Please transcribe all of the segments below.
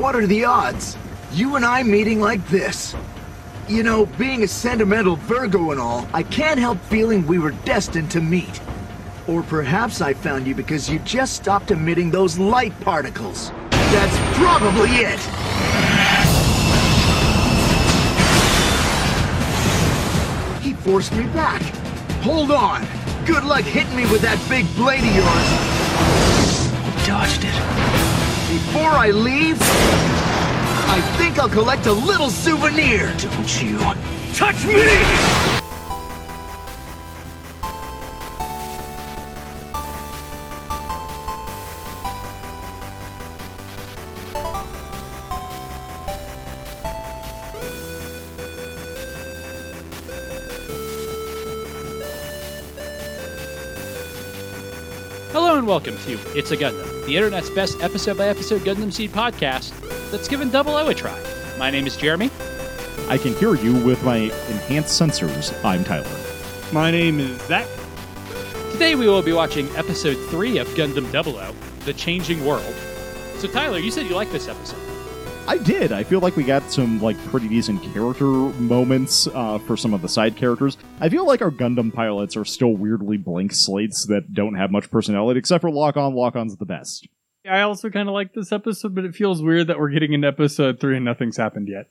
what are the odds? You and I meeting like this. You know, being a sentimental Virgo and all, I can't help feeling we were destined to meet. Or perhaps I found you because you just stopped emitting those light particles. That's probably it! He forced me back. Hold on. Good luck hitting me with that big blade of yours. Dodged it. Before I leave, I think I'll collect a little souvenir. Don't you touch me! Hello and welcome to It's a Gundam, the internet's best episode by episode Gundam Seed podcast that's given Double O a try. My name is Jeremy. I can hear you with my enhanced sensors. I'm Tyler. My name is Zach. Today we will be watching episode 3 of Gundam Double O, The Changing World. So Tyler, you said you liked this episode. I did. I feel like we got some like pretty decent character moments uh, for some of the side characters. I feel like our Gundam pilots are still weirdly blank slates that don't have much personality, except for Lock On. Lock On's the best. I also kind of like this episode, but it feels weird that we're getting into episode three and nothing's happened yet.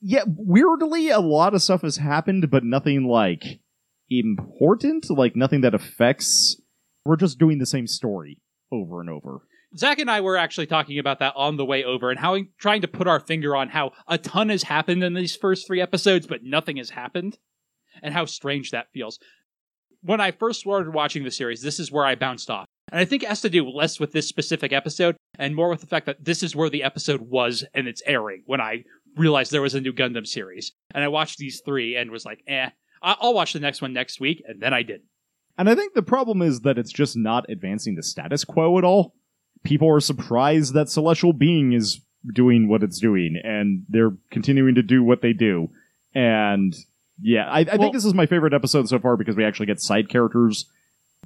Yeah, weirdly, a lot of stuff has happened, but nothing like important, like nothing that affects. We're just doing the same story over and over. Zach and I were actually talking about that on the way over and how trying to put our finger on how a ton has happened in these first three episodes, but nothing has happened, and how strange that feels. When I first started watching the series, this is where I bounced off. And I think it has to do less with this specific episode and more with the fact that this is where the episode was and its airing when I realized there was a new Gundam series. And I watched these three and was like, eh, I'll watch the next one next week. And then I did. And I think the problem is that it's just not advancing the status quo at all. People are surprised that Celestial Being is doing what it's doing, and they're continuing to do what they do. And yeah, I, I Well- think this is my favorite episode so far because we actually get side characters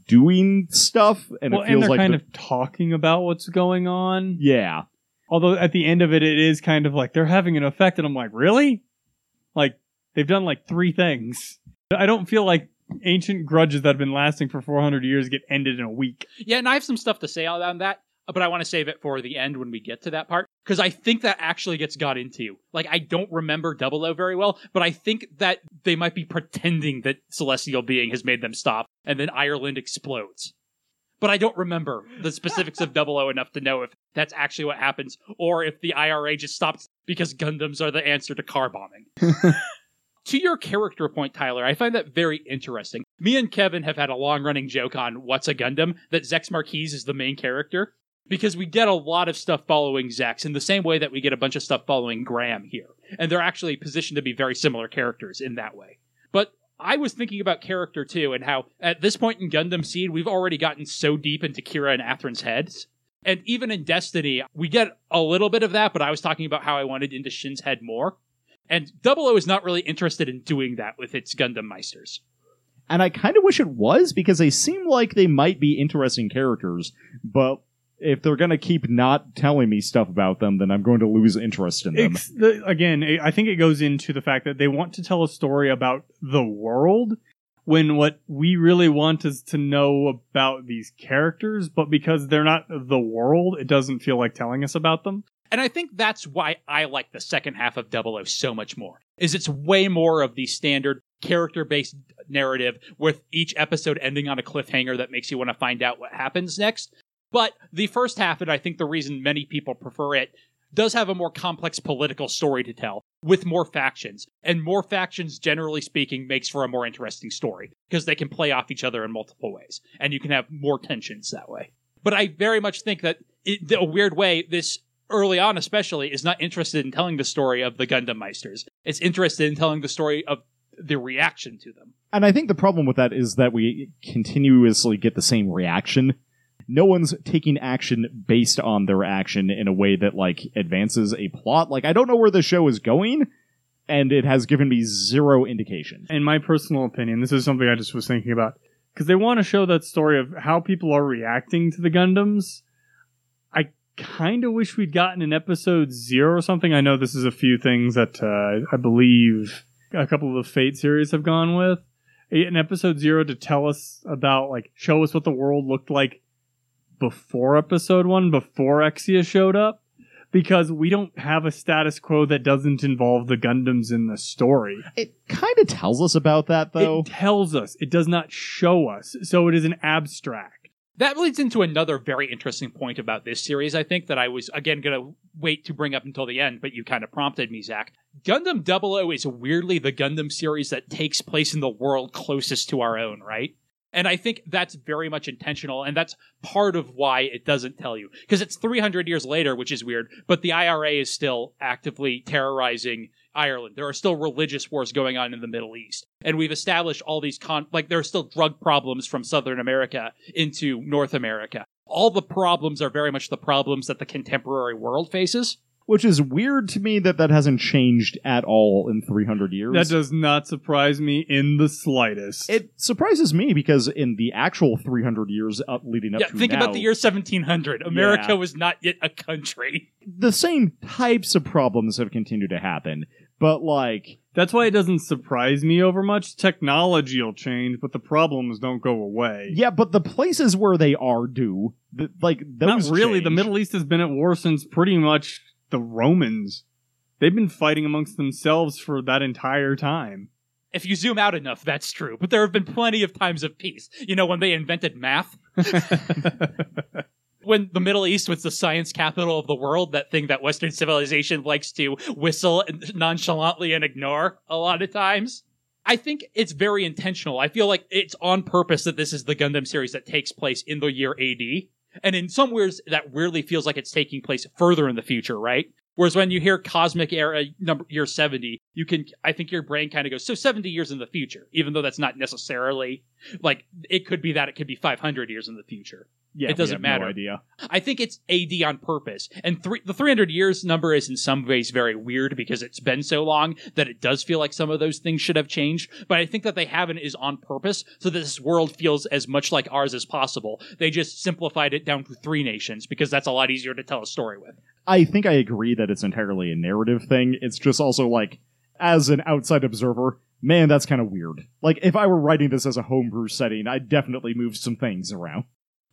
doing stuff, and well, it and feels they're like kind the- of talking about what's going on. yeah. Although at the end of it, it is kind of like they're having an effect, and I'm like, really? Like they've done like three things. I don't feel like ancient grudges that have been lasting for 400 years get ended in a week. Yeah, and I have some stuff to say on that, but I want to save it for the end when we get to that part because I think that actually gets got into. Like, I don't remember Double O very well, but I think that they might be pretending that Celestial Being has made them stop, and then Ireland explodes. But I don't remember the specifics of Double O enough to know if that's actually what happens, or if the IRA just stops because Gundams are the answer to car bombing. to your character point, Tyler, I find that very interesting. Me and Kevin have had a long running joke on What's a Gundam that Zechs Merquise is the main character because we get a lot of stuff following Zechs in the same way that we get a bunch of stuff following Graham here. And they're actually positioned to be very similar characters in that way. But I was thinking about character too, and how at this point in Gundam Seed, we've already gotten so deep into Kira and Athrun's heads. And even in Destiny, we get a little bit of that, but I was talking about how I wanted into Shinn's head more. And Double O is not really interested in doing that with its Gundam Meisters. And I kind of wish it was because they seem like they might be interesting characters, but if they're going to keep not telling me stuff about them, then I'm going to lose interest in them. It's the, again, I I think it goes into the fact that they want to tell a story about the world when what we really want is to know about these characters, but because they're not the world, it doesn't feel like telling us about them. And I think that's why I like the second half of Double O so much more. Is it's way more of the standard character-based narrative with each episode ending on a cliffhanger that makes you want to find out what happens next. But the first half, and I think the reason many people prefer it, does have a more complex political story to tell with more factions. And more factions, generally speaking, makes for a more interesting story because they can play off each other in multiple ways and you can have more tensions that way. But I very much think that in a weird way, this early on especially is not interested in telling the story of the Gundam Meisters. It's interested in telling the story of the reaction to them. And I think the problem with that is that we continuously get the same reaction. No one's taking action based on their action in a way that like advances a plot. Like I don't know where the show is going, and it has given me zero indication. In my personal opinion, this is something I just was thinking about because they want to show that story of how people are reacting to the Gundams. I kind of wish we'd gotten an episode zero or something. I know this is a few things that uh, I believe a couple of the Fate series have gone with. In episode zero, to tell us about, like, show us what the world looked like before episode one, before Exia showed up. Because we don't have a status quo that doesn't involve the Gundams in the story. It kind of tells us about that, though. It tells us, it does not show us. So it is an abstract. That leads into another very interesting point about this series, I think, that I was, again, going to wait to bring up until the end, but you kind of prompted me, Zach. Gundam 00 is weirdly the Gundam series that takes place in the world closest to our own, right? And I think that's very much intentional, and that's part of why it doesn't tell you. Because it's 300 years later, which is weird, but the IRA is still actively terrorizing Ireland. There are still religious wars going on in the Middle East. And we've established all these con, like there are still drug problems from Southern America into North America. All the problems are very much the problems that the contemporary world faces. Which is weird to me that that hasn't changed at all in 300 years. That does not surprise me in the slightest. it surprises me because in the actual 300 years up leading up Yeah, to think now, about the year 1700. America Yeah. was not yet a country. the same types of problems have continued to happen. But like, That's why it doesn't surprise me over much. Technology will change, but the problems don't go away. yeah, but the places where they are do th- like those Not really. The. Middle East has been at war since pretty much the Romans. They've been fighting amongst themselves for that entire time. If you zoom out enough, that's true. But there have been plenty of times of peace. You know, when they invented math, when the Middle East was the science capital of the world, that thing that Western civilization likes to whistle nonchalantly and ignore a lot of times. I think it's very intentional. I feel like it's on purpose that this is the Gundam series that takes place in the year AD. And in some ways, that weirdly feels like it's taking place further in the future, right? Whereas when you hear cosmic era number year 70, you can, I think your brain kind of goes, so 70 years in the future, even though that's not necessarily, like, it could be that, it could be 500 years in the future. Yeah, it doesn't matter. No idea. I think it's AD on purpose. And three, the 300 years number is in some ways very weird because it's been so long that it does feel like some of those things should have changed. But I think that they haven't is on purpose so that this world feels as much like ours as possible. They just simplified it down to three nations because that's a lot easier to tell a story with. I think I agree that it's entirely a narrative thing. It's just also like, as an outside observer, man, that's kind of weird. Like, if I were writing this as a homebrew setting, I'd definitely move some things around.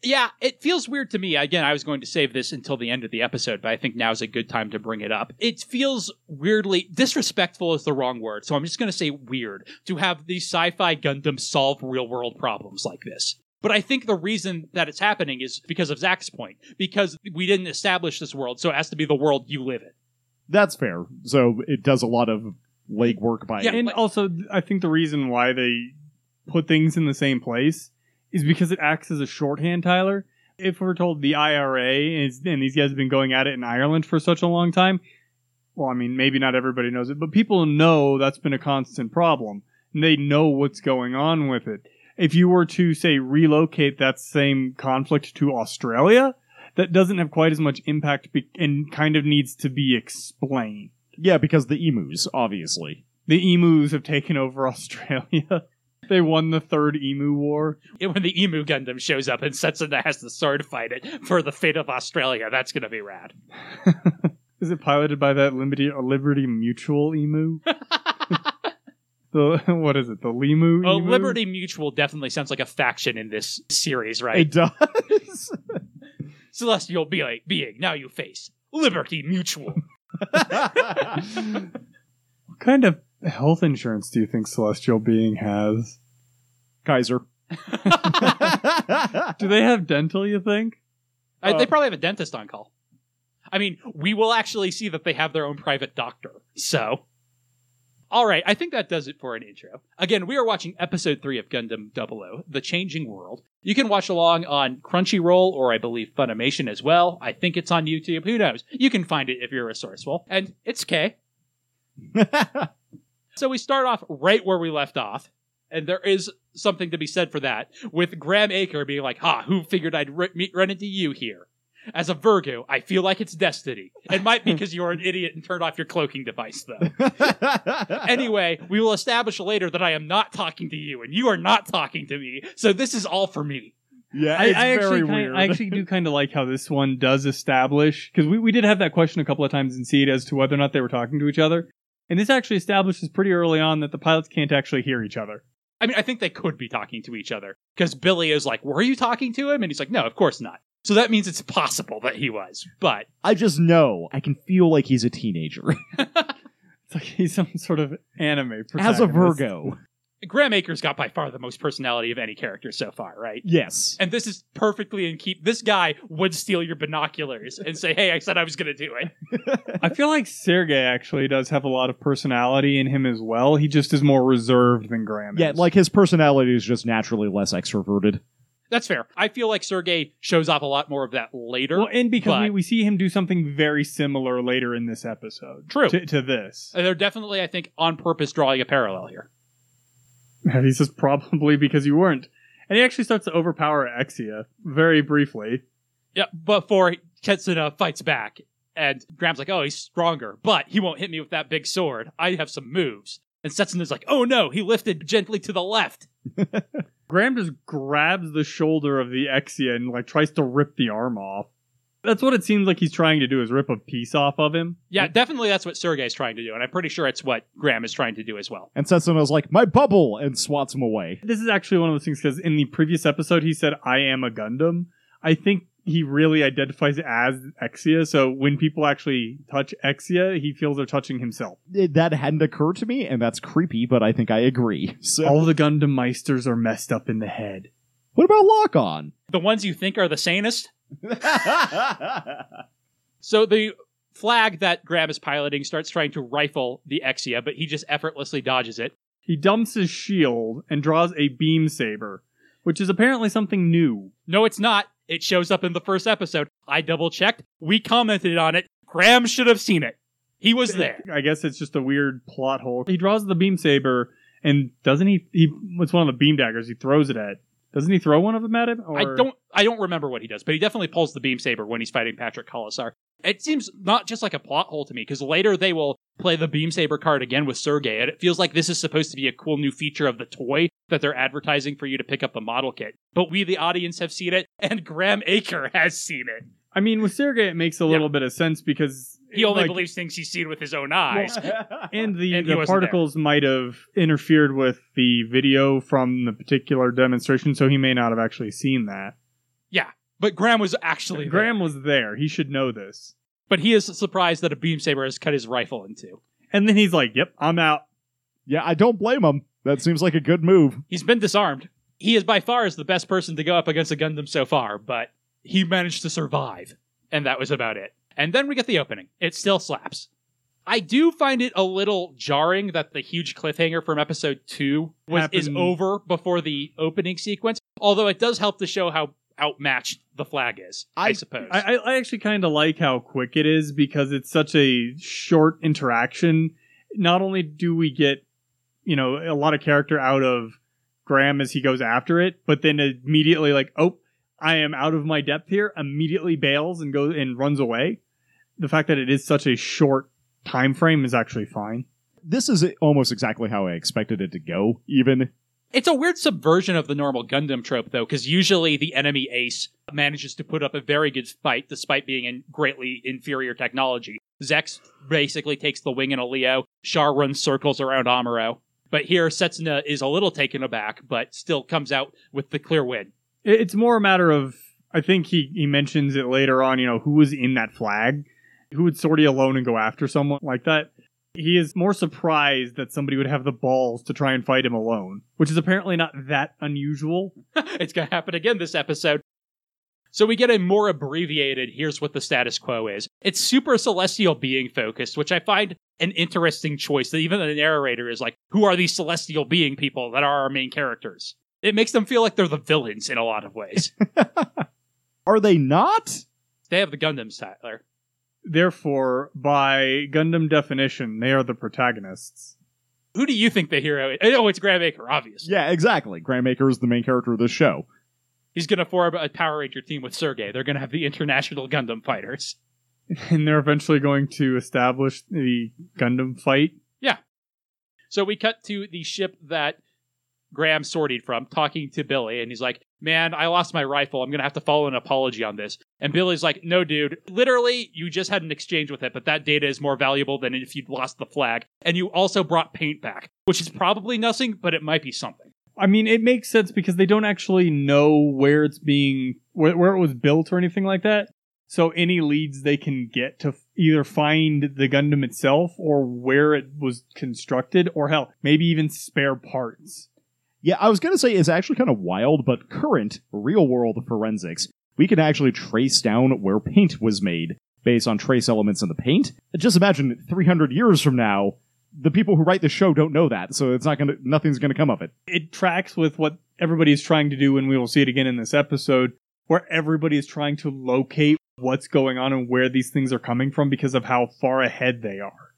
Yeah, it feels weird to me. Again, I was going to save this until the end of the episode, but I think now's a good time to bring it up. It feels weirdly disrespectful is the wrong word, so I'm just going to say weird to have these sci-fi Gundams solve real-world problems like this. But I think the reason that it's happening is because of Zach's point, because we didn't establish this world, so it has to be the world you live in. That's fair. So it does a lot of legwork by Yeah, and like- also, I think the reason why they put things in the same place is because it acts as a shorthand, Tyler. If we're told the IRA is, and these guys have been going at it in Ireland for such a long time, well, I mean, maybe not everybody knows it, but people know that's been a constant problem. And they know what's going on with it. If you were to, say, relocate that same conflict to Australia, that doesn't have quite as much impact be- and kind of needs to be explained. Yeah, because the emus, obviously. The emus have taken over Australia. They won the third emu war. And When the Emu Gundam shows up and Setsuna has to sword fight it for the fate of Australia, that's going to be rad. Is it piloted by that Liberty, Liberty Mutual emu? the what is it? The Limu Oh, emu? Liberty Mutual definitely sounds like a faction in this series, right? It does. Celestial being, being, now you face Liberty Mutual. What kind of health insurance do you think Celestial Being has? Kaiser. Do they have dental? You think? Uh, Uh, they probably have a dentist on call. I mean, we will actually see that they have their own private doctor. So, all right, I think that does it for an intro. Again, we are watching episode three of Gundam 00, The Changing World. You can watch along on Crunchyroll or I believe Funimation as well. I think it's on YouTube. Who knows? You can find it if you're resourceful. And it's K. So we start off right where we left off, and there is something to be said for that, with Graham Aker being like, ha, who figured I'd r- meet, run into you here? As a Virgo, I feel like it's destiny. It might be because you're an idiot and turned off your cloaking device, though. anyway, we will establish later that I am not talking to you, and you are not talking to me, so this is all for me. Yeah, I, it's I actually very kind, weird. I actually do kind of like how this one does establish because we, we did have that question a couple of times in Seed as to whether or not they were talking to each other, and this actually establishes pretty early on that the pilots can't actually hear each other. I mean, I think they could be talking to each other because Billy is like, "Were you talking to him?" And he's like, "No, of course not." So that means it's possible that he was, but I just know. I can feel like he's a teenager. It's like he's some sort of anime person. As a. Virgo. Graham Akers got by far the most personality of any character so far, right? Yes. And this is perfectly in keep. This guy would steal your binoculars and say, "Hey, I said I was going to do it." I feel like Sergey actually does have a lot of personality in him as well. He just is more reserved than Graham. Yeah, is. like his personality is just naturally less extroverted. That's fair. I feel like Sergey shows off a lot more of that later. well, and because we, but- we see him do something very similar later in this episode. True. To, to this. And they're definitely, I think, on purpose drawing a parallel here. he says probably because you weren't. And he actually starts to overpower Exia very briefly. Yeah, before Setsuna fights back, and Graham's like, "Oh, he's stronger, but he won't hit me with that big sword. I have some moves." And Setsuna's like, "Oh no, he lifted gently to the left." Graham just grabs the shoulder of the Exia and like tries to rip the arm off. That's what it seems like he's trying to do is rip a piece off of him. Yeah, definitely that's what Sergey's trying to do, and I'm pretty sure it's what Graham is trying to do as well. And Setsuna's like, my bubble! And swats him away. This is actually one of those things because in the previous episode he said, I am a Gundam. I think he really identifies as Exia, so when people actually touch Exia, he feels they're touching himself. It- that hadn't occurred to me, and that's creepy, but I think I agree. So, All the Gundam Meisters are messed up in the head. what about Lock On? The ones you think are the sanest. So the flag that Graham is piloting starts trying to rifle the Exia, but he just effortlessly dodges it. He dumps his shield and draws a beam saber, which is apparently something new. No, it's not. It shows up in the first episode. I double checked. We commented on it. Graham should have seen it. He was there. I guess it's just a weird plot hole. He draws the beam saber, and doesn't he? He it's one of the beam daggers. He throws it at. Doesn't he throw one of them at him? Or... I don't I don't remember what he does, but he definitely pulls the beam saber when he's fighting Patrick Colasour. It seems not just like a plot hole to me, because later they will play the beam saber card again with Sergey, and it feels like this is supposed to be a cool new feature of the toy that they're advertising for you to pick up the model kit. But we, the audience, have seen it, and Graham Aker has seen it. I mean, with Sergey, it makes a little bit of sense because He only like, believes things he's seen with his own eyes. and the, and the wasn't particles might have interfered with the video from the particular demonstration, so he may not have actually seen that. Yeah, but Graham was actually Graham there. was there; he should know this. But he is surprised that a beam saber has cut his rifle in two. And then he's like, "Yep, I'm out." yeah, I don't blame him. That seems like a good move. He's been disarmed. He is by far is the best person to go up against a Gundam so far, but he managed to survive, and that was about it. And then we get the opening. It still slaps. I do find it a little jarring that the huge cliffhanger from episode two was is over before the opening sequence. Although it does help to show how outmatched the flag is, I, I- suppose. I, I- I actually kind of like how quick it is because it's such a short interaction. Not only do we get, you know, a lot of character out of Graham as he goes after it, but then immediately like, oh, I am out of my depth here. Immediately bails and goes and runs away. The fact that it is such a short time frame is actually fine. This is almost exactly how I expected it to go, even. It's a weird subversion of the normal Gundam trope, though, because usually the enemy ace manages to put up a very good fight despite being in greatly inferior technology. Zechs basically takes the wing in a Leo, Char runs circles around Amuro. But here, Setsuna is a little taken aback, but still comes out with the clear win. It's more a matter of I think he he mentions it later on. You know who was in that flag, who would sortie alone and go after someone like that. He is more surprised that somebody would have the balls to try and fight him alone, which is apparently not that unusual. it's going to happen again this episode. So we get a more abbreviated here's what the status quo is. It's super celestial being focused, which I find an interesting choice that even the narrator is like, who are these celestial being people that are our main characters? It makes them feel like they're the villains in a lot of ways. Are they not? they have the Gundams, Tyler. Therefore, by Gundam definition, they are the protagonists. Who do you think the hero is? Oh, it's Graham Aker, obviously. Yeah, exactly. Graham Aker is the main character of this show. He's going to form a Power Ranger team with Sergei. They're going to have the International Gundam Fighters. And they're eventually going to establish the Gundam fight. Yeah. So we cut to the ship that Graham sortied from, talking to Billy, and he's like, man, I lost my rifle. I'm going to have to follow an apology on this. And Billy's like, no, dude, literally, you just had an exchange with it, but that data is more valuable than if you'd lost the flag. And you also brought paint back, which is probably nothing, but it might be something. I mean, it makes sense because they don't actually know where it's being, where, where it was built or anything like that. So any leads they can get to either find the Gundam itself or where it was constructed, or hell, maybe even spare parts. Yeah, I was going to say it's actually kind of wild, but current real world forensics, we can actually trace down where paint was made based on trace elements in the paint. Just imagine 300 years from now, the people who write the show don't know that, so it's not going to, nothing's going to come of it. It tracks with what everybody is trying to do, and we will see it again in this episode, where everybody is trying to locate what's going on and where these things are coming from because of how far ahead they are.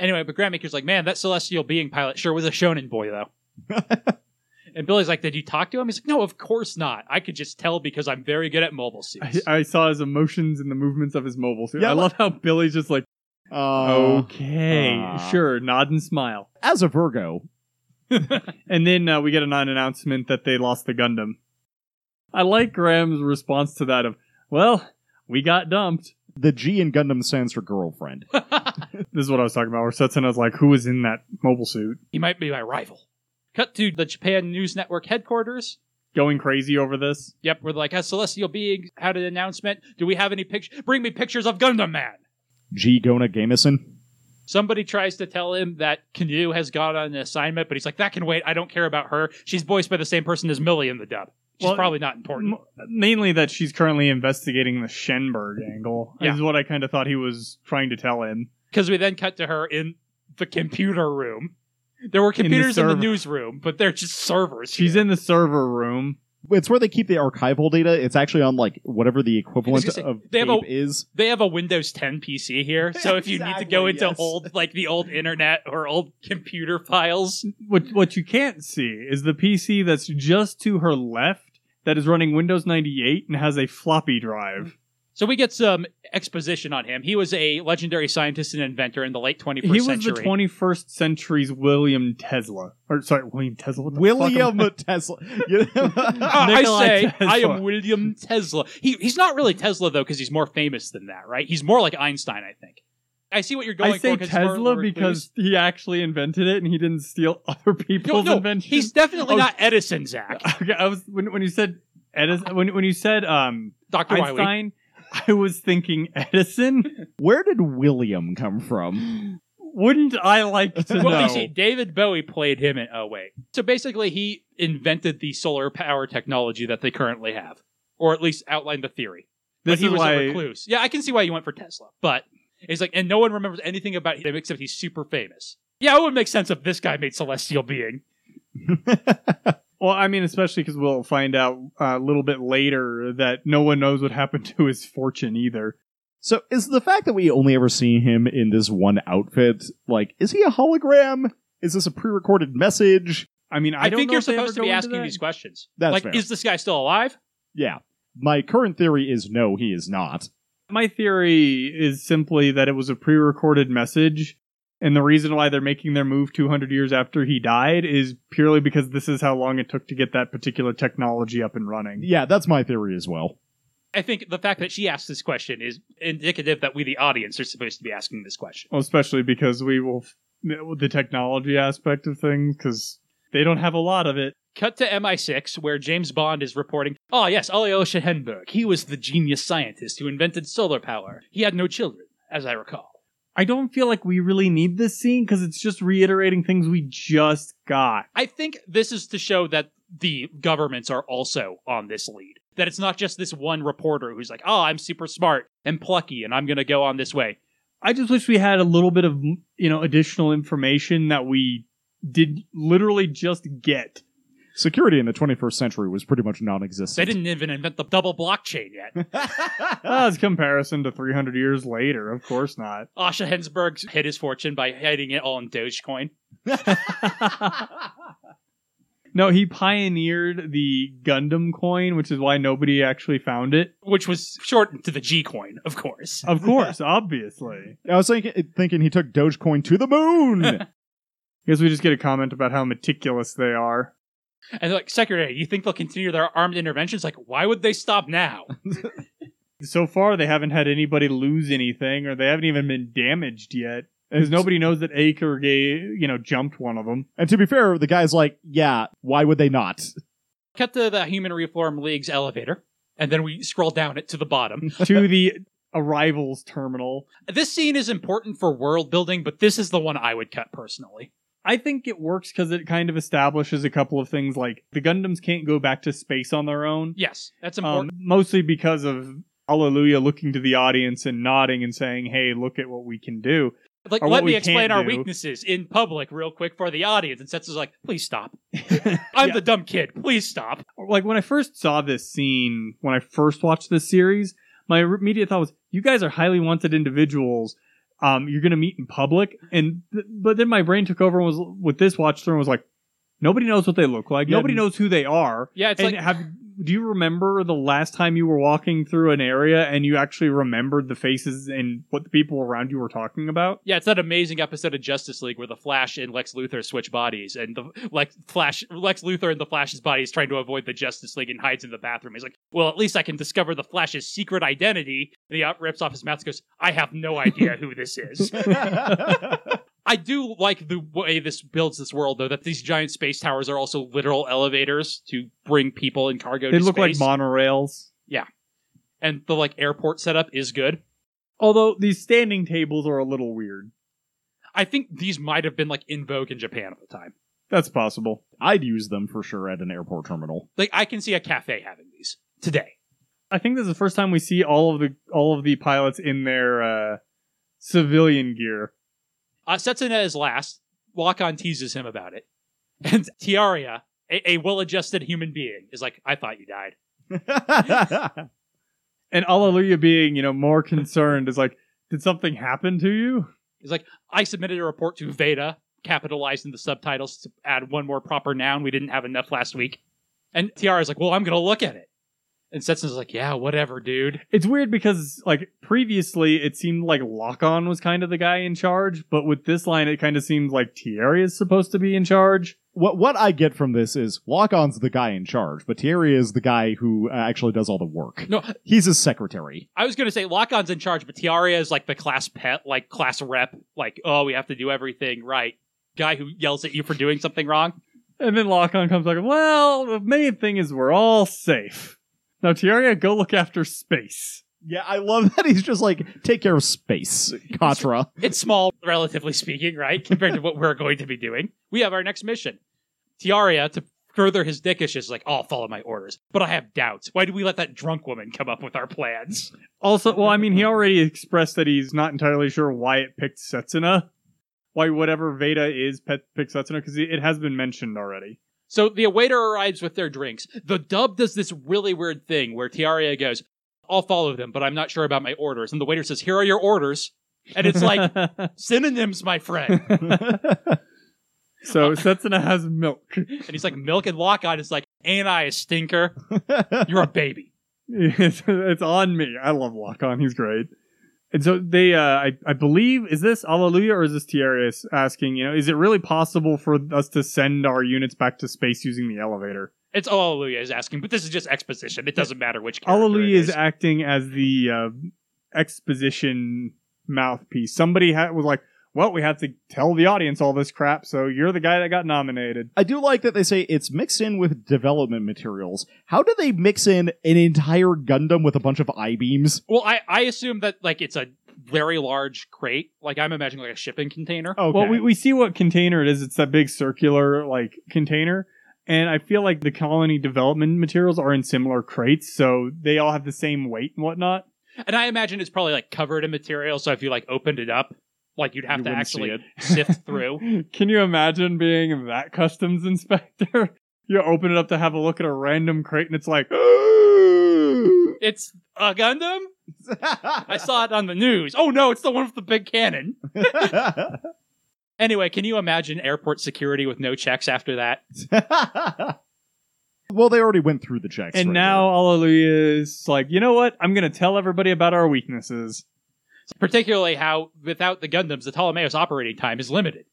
Anyway, but Graham Aker's like, man, that celestial being pilot sure was a shonen boy, though. and Billy's like, did you talk to him? He's like, no, of course not. I could just tell because I'm very good at mobile suits. I saw his emotions and the movements of his mobile suit. Yeah, I love how Billy's just like, Uh, okay, uh. sure, nod and smile. As a Virgo, And then uh, we get a non announcement that they lost the Gundam. I like Graham's response to that of, well, we got dumped. the G in Gundam stands for girlfriend. This is what I was talking about, where Setsuna's like, who was in that mobile suit? he might be my rival. Cut to the Japan News Network headquarters. Going crazy over this. Yep, we're like, has Celestial Being had an announcement? Do we have any pictures? Bring me pictures of Gundam Man. G Gona Gamison. Somebody tries to tell him that Kinue has got on an assignment, but he's like, that can wait. I don't care about her. She's voiced by the same person as Millie in the dub. She's Well, probably not important. M- mainly that she's currently investigating the Schenberg angle, Yeah. is what I kind of thought he was trying to tell him. Because we then cut to her in the computer room. There were computers in the, server. newsroom, but they're just servers. She's here. in the server room. It's where they keep the archival data. It's actually on like whatever the equivalent I was gonna say, of they have a- is. They have a Windows 10 PC here, so if you need to go into yes. old, like the old internet or old computer files, What what you can't see is the PC that's just to her left that is running Windows 98 and has a floppy drive. So we get some exposition on him. He was a legendary scientist and inventor in the late 21st century. He was century. the 21st century's William Tesla. Or sorry, William Tesla. William Tesla. You know- Uh, I say Tesla. I am William Tesla. He he's not really Tesla though because he's more famous than that, right? He's more like Einstein, I think. I see what you're going I say for. 'cause he's more Tesla recluse. because he actually invented it and he didn't steal other people's no, inventions. he's definitely Oh. not Edison, Zach. Okay, I was when when you said Edison when when you said um Doctor Wiley. I was thinking Edison. Where did William come from? Wouldn't I like to Well, know? you see, David Bowie played him in. Oh wait, so basically, he invented the solar power technology that they currently have, or at least outlined the theory. this but he is was why a recluse. Yeah, I can see why you went for Tesla, but it's like, and no one remembers anything about him except he's super famous. Yeah, it would make sense if this guy made Celestial Being. Well, I mean, especially because we'll find out uh, a little bit later that no one knows what happened to his fortune either. So is the fact that we only ever see him in this one outfit like is he a hologram? Is this a pre-recorded message? I mean, I, I, don't think know you're if supposed to be asking that. these questions. That's like, fair. is this guy still alive? Yeah. My current theory is no, he is not. My theory is simply that it was a pre-recorded message, and the reason why they're making their move 200 years after he died is purely because this is how long it took to get that particular technology up and running. Yeah, that's my theory as well. I think the fact that she asked this question is indicative that we, the audience, are supposed to be asking this question. Well, especially because we will the technology aspect of things because they don't have a lot of it. Cut to MI6, where James Bond is reporting, Oh, yes, Aeolia Schenberg. He was the genius scientist who invented solar power. He had no children, as I recall. I don't feel like we really need this scene because it's just reiterating things we just got. I think this is to show that the governments are also on this lead. That it's not just this one reporter who's like, Oh, I'm super smart and plucky, and I'm going to go on this way. I just wish we had a little bit of you know additional information that we did literally just get. Security in the 21st century was pretty much non-existent. They didn't even invent the double blockchain yet. As comparison to 300 years later, of course not. Aeolia Schenberg hid his fortune by hiding it all in Dogecoin. No, he pioneered the Gundam coin, which is why nobody actually found it. which was shortened to the G coin, of course. Of course, obviously. I was thinking, thinking he took Dogecoin to the moon. Because we just get a comment about how meticulous they are. And they're like, Secretary, you think they'll continue their armed interventions? Like, why would they stop now? So far, they haven't had anybody lose anything, or they haven't even been damaged yet. Because nobody knows that Aker gay, you know, jumped one of them. And to be fair, the guy's like, yeah, why would they not? Cut to the Human Reform League's elevator, and then we scroll down it to the bottom. to the arrivals terminal. this scene is important for world building, but this is the one I would cut personally. I think it works because it kind of establishes a couple of things like the Gundams can't go back to space on their own. Yes, that's Um, important. mostly because of Allelujah looking to the audience and nodding and saying, hey, look at what we can do. like, let me explain our do. weaknesses in public real quick for the audience. And Setsu's like, please stop. I'm Yeah. the dumb kid. Please stop. like when I first saw this scene, when I first watched this series, my immediate thought was, "You guys are highly wanted individuals. Um, you're gonna meet in public." And th- but then my brain took over and was with this watch through and was like, nobody knows what they look like. Yeah, nobody knows who they are. Yeah, it's and like have do you remember the last time you were walking through an area and you actually remembered the faces and what the people around you were talking about? Yeah, it's that amazing episode of Justice League where the Flash and Lex Luthor switch bodies, and the Lex Flash Lex Luthor and the Flash's body is trying to avoid the Justice League and hides in the bathroom. He's like, "Well, at least I can discover the Flash's secret identity." And he rips off his mask, and goes, "I have no idea who this is." I do like the way this builds this world, though. That these giant space towers are also literal elevators to bring people and cargo. They to look like monorails. Yeah, and the like airport setup is good. Although these standing tables are a little weird. I think these might have been like in vogue in Japan at the time. That's possible. I'd use them for sure at an airport terminal. Like I can see a cafe having these today. I think this is the first time we see all of the all of the pilots in their uh, civilian gear. Uh, Setsuna is last. Lock-on teases him about it. And Tieria, a, a well-adjusted human being, is like, I thought you died. And Allelujah being, you know, more concerned is like, did something happen to you? He's like, I submitted a report to Veda, capitalized in the subtitles to add one more proper noun. We didn't have enough last week. And Tieria's like, well, I'm going to look at it. And Setsuna's like, yeah, whatever, dude. It's weird because like previously it seemed like Lock-On was kind of the guy in charge, but with this line it kind of seems like Tieria is supposed to be in charge. what what I get from this is Lock-On's the guy in charge, but Tieria is the guy who uh, actually does all the work. No, He's his secretary. I was going to say Lock-on's in charge, but Tieria is like the class pet, like class rep, like, oh, we have to do everything right. Guy who yells at you for doing something wrong. And then Lock-On comes like, well, the main thing is we're all safe. Now Tieria, go look after space. Yeah, I love that he's just like, take care of space, Katra. It's small, relatively speaking, right? Compared to what we're going to be doing. We have our next mission. Tieria, to further his dickish, is like, oh, I'll follow my orders. But I have doubts. Why did we let that drunk woman come up with our plans? Also, well, I mean, he already expressed that he's not entirely sure why it picked Setsuna. Why whatever Veda is pet picked Setsuna, because it has been mentioned already. So the waiter arrives with their drinks. The dub does this really weird thing where Tieria goes, I'll follow them, but I'm not sure about my orders. And the waiter says, Here are your orders. And it's like synonyms, my friend. so uh, Setsuna has milk. And he's like, Milk and lock on is like, Ain't I a stinker? You're a baby. it's, it's on me. I love Lock-On. He's great. And so they, uh, I, I believe, is this Allelujah or is this Tiarius asking, you know, is it really possible for us to send our units back to space using the elevator? It's Allelujah is asking, but this is just exposition. It doesn't matter which character Allelujah it is acting as the uh, exposition mouthpiece. Somebody ha- was like, well, we have to tell the audience all this crap, so you're the guy that got nominated. I do like that they say it's mixed in with development materials. How do they mix in an entire Gundam with a bunch of I beams? Well, I, I assume that like it's a very large crate. Like I'm imagining like a shipping container. Okay. Well, we, we see what container it is. It's that big circular, like, container. And I feel like the colony development materials are in similar crates, so they all have the same weight and whatnot. And I imagine it's probably like covered in material, so if you like opened it up, like you'd have You to actually sift through. Can you imagine being that customs inspector? you open it up to have a look at a random crate and it's like, It's a Gundam? I saw it on the news. Oh no, it's the one with the big cannon. Anyway, can you imagine airport security with no checks after that? well, they already went through the checks. and right now Allelujah is like, you know what? I'm going to tell everybody about our weaknesses Particularly how without the Gundams, the Ptolemaeus operating time is limited.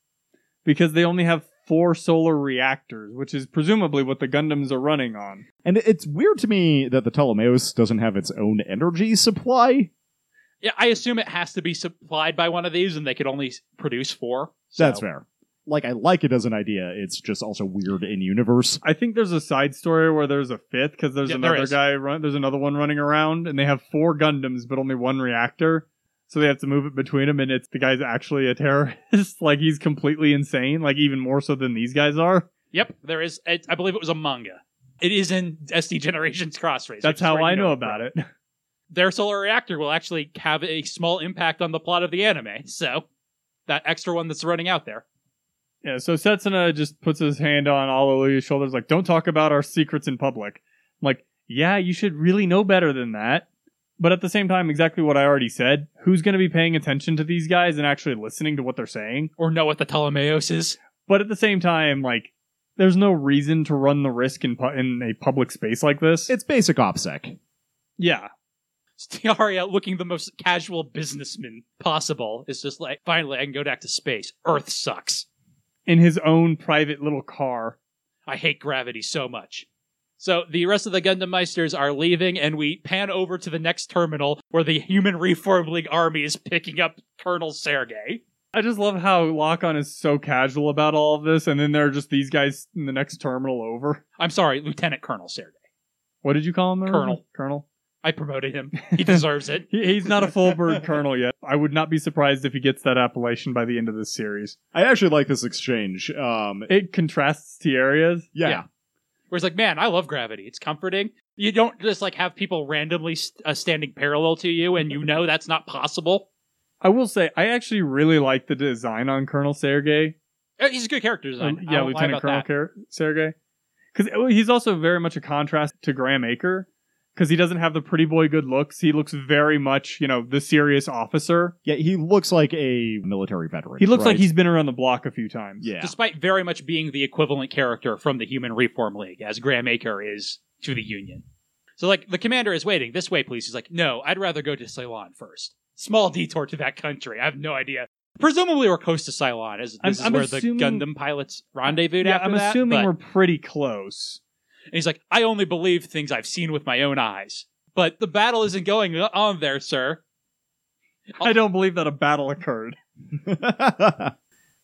because they only have four solar reactors, which is presumably what the Gundams are running on. And it's weird to me that the Ptolemaeus doesn't have its own energy supply. Yeah, I assume it has to be supplied by one of these, and they could only s- produce four. So- That's fair. Like, I like it as an idea. It's just also weird in universe. I think there's a side story where there's a fifth because there's Yeah, there another is. guy run. There's another one running around, and they have four Gundams but only one reactor. So they have to move it between them, and it's the guy's actually a terrorist. like he's completely insane, like even more so than these guys are. Yep, there is. It, I believe it was a manga. It is in SD Generations Cross Rays. That's how I know about it. Their solar reactor will actually have a small impact on the plot of the anime. So that extra one that's running out there. Yeah, so Setsuna just puts his hand on Allelujah's shoulders, like, don't talk about our secrets in public. I'm like, yeah, you should really know better than that. But at the same time, exactly what I already said. Who's going to be paying attention to these guys and actually listening to what they're saying? Or know what the Ptolemaeus is. But at the same time, like, there's no reason to run the risk in, pu- in a public space like this. It's basic OPSEC. yeah. Stiaria, looking the most casual businessman possible, is just like, finally, I can go back to space. Earth sucks. In his own private little car. I hate gravity so much. So the rest of the Gundam Meisters are leaving, and we pan over to the next terminal where the Human Reform League army is picking up Colonel Sergei. I just love how Lock-On is so casual about all of this, and then there are just these guys in the next terminal over. I'm sorry, Lieutenant Colonel Sergei. What did you call him? Colonel. Colonel. I promoted him. He deserves it. He, he's not a full bird colonel yet. I would not be surprised if he gets that appellation by the end of this series. I actually like this exchange. Um, It contrasts to areas. yeah. Yeah. Where it's like, man, I love gravity. It's comforting. You don't just like have people randomly st- uh, standing parallel to you, and you know that's not possible. I will say, I actually really like the design on Colonel Sergei. Uh, He's a good character design. Um, I yeah, lie Lieutenant about Colonel that. Car- Sergei. Because he's also very much a contrast to Graham Aker. Because he doesn't have the pretty boy good looks. He looks very much, you know, the serious officer. Yeah, he looks like a military veteran. He looks like he's been around the block a few times. Yeah. despite very much being the equivalent character from the Human Reform League, as Graham Aker is to the Union. So, like, the commander is waiting. This way, please. He's like, no, I'd rather go to Ceylon first. Small detour to that country. I have no idea. Presumably, we're close to Ceylon, as this I'm- is I'm where assuming- the Gundam pilots rendezvoused Yeah, after I'm that. assuming but- we're pretty close. And he's like, I only believe things I've seen with my own eyes. But the battle isn't going on there, sir. I don't believe that a battle occurred.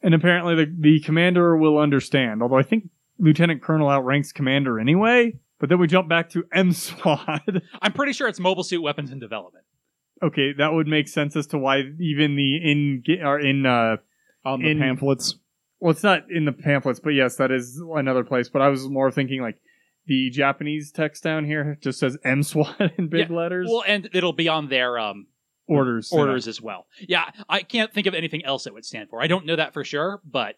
And apparently the, the commander will understand, although I think Lieutenant Colonel outranks commander anyway. But then we jump back to M Squad. I'm pretty sure it's mobile suit weapons in development. okay, that would make sense as to why even the in are in uh on the in- pamphlets. well it's not in the pamphlets, but yes, that is another place. But I was more thinking like the Japanese text down here just says M SWAT in big letters. Well, and it'll be on their um, orders. orders as well. Yeah, I can't think of anything else it would stand for. I don't know that for sure, but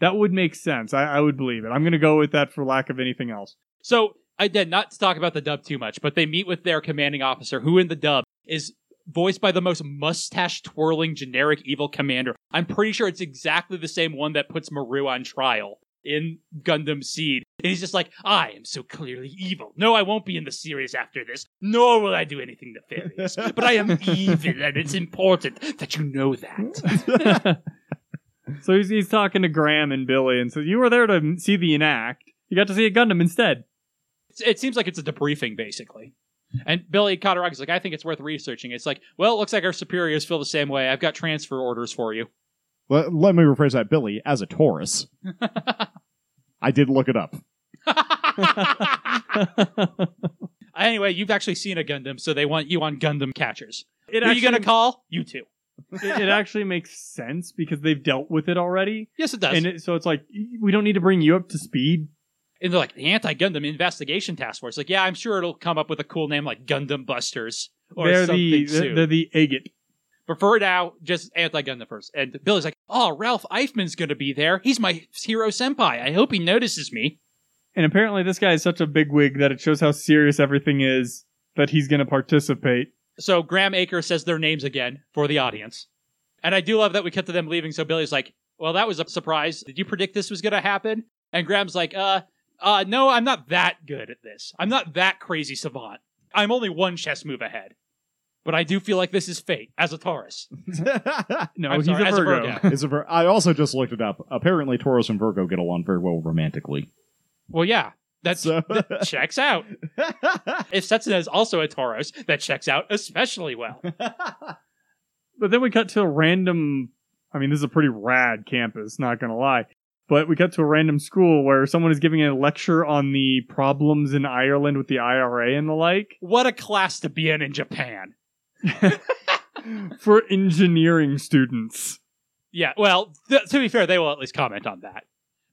That would make sense. I, I would believe it. I'm gonna go with that for lack of anything else. so I did not to talk about the dub too much, but they meet with their commanding officer, who in the dub is voiced by the most mustache twirling generic evil commander. I'm pretty sure it's exactly the same one that puts Maru on trial in Gundam Seed. And he's just like, I am so clearly evil. No, I won't be in the series after this, nor will I do anything nefarious. but I am evil, and it's important that you know that. so he's, he's talking to Graham and Billy and so You were there to see the enact. You got to see a Gundam instead. it seems like it's a debriefing basically. And Billy Katagiri's like, I think it's worth researching. It's like, well, it looks like our superiors feel the same way. I've got transfer orders for you. Let, let me rephrase that, Billy. As a Taurus, I did look it up. anyway, you've actually seen a Gundam, so they want you on Gundam catchers. It Who are you gonna call? You two. it, it actually makes sense because they've dealt with it already. Yes, it does. And And, it, so it's like, we don't need to bring you up to speed. And they're like, the Anti-Gundam Investigation Task Force. Like, yeah, I'm sure it'll come up with a cool name like Gundam Busters or they're something the soon. they're, they're the agate. But for now, just anti-gun the first. And Billy's like, oh, Ralph Eifman's gonna be there. He's my hero senpai. I hope he notices me. And apparently, this guy is such a bigwig that it shows how serious everything is that he's going to participate. So Graham Aker says their names again for the audience. And I do love that we cut to them leaving. So Billy's like, well, that was a surprise. Did you predict this was going to happen? And Graham's like, uh, uh, no, I'm not that good at this. I'm not that crazy savant. I'm only one chess move ahead. But I do feel like this is fate as a Taurus. No, oh, I'm he's sorry, a as a Virgo. Virgo. It's a ver- I also just looked it up. Apparently, Taurus and Virgo get along very well romantically. Well, yeah, that's So- that checks out. If Setsuna is also a Taurus, that checks out especially well. But then we cut to a random. I mean, this is a pretty rad campus, not gonna lie. But we cut to a random school where someone is giving a lecture on the problems in Ireland with the IRA and the like What a class to be in in Japan. for engineering students. Yeah, well, th- to be fair, they will at least comment on that.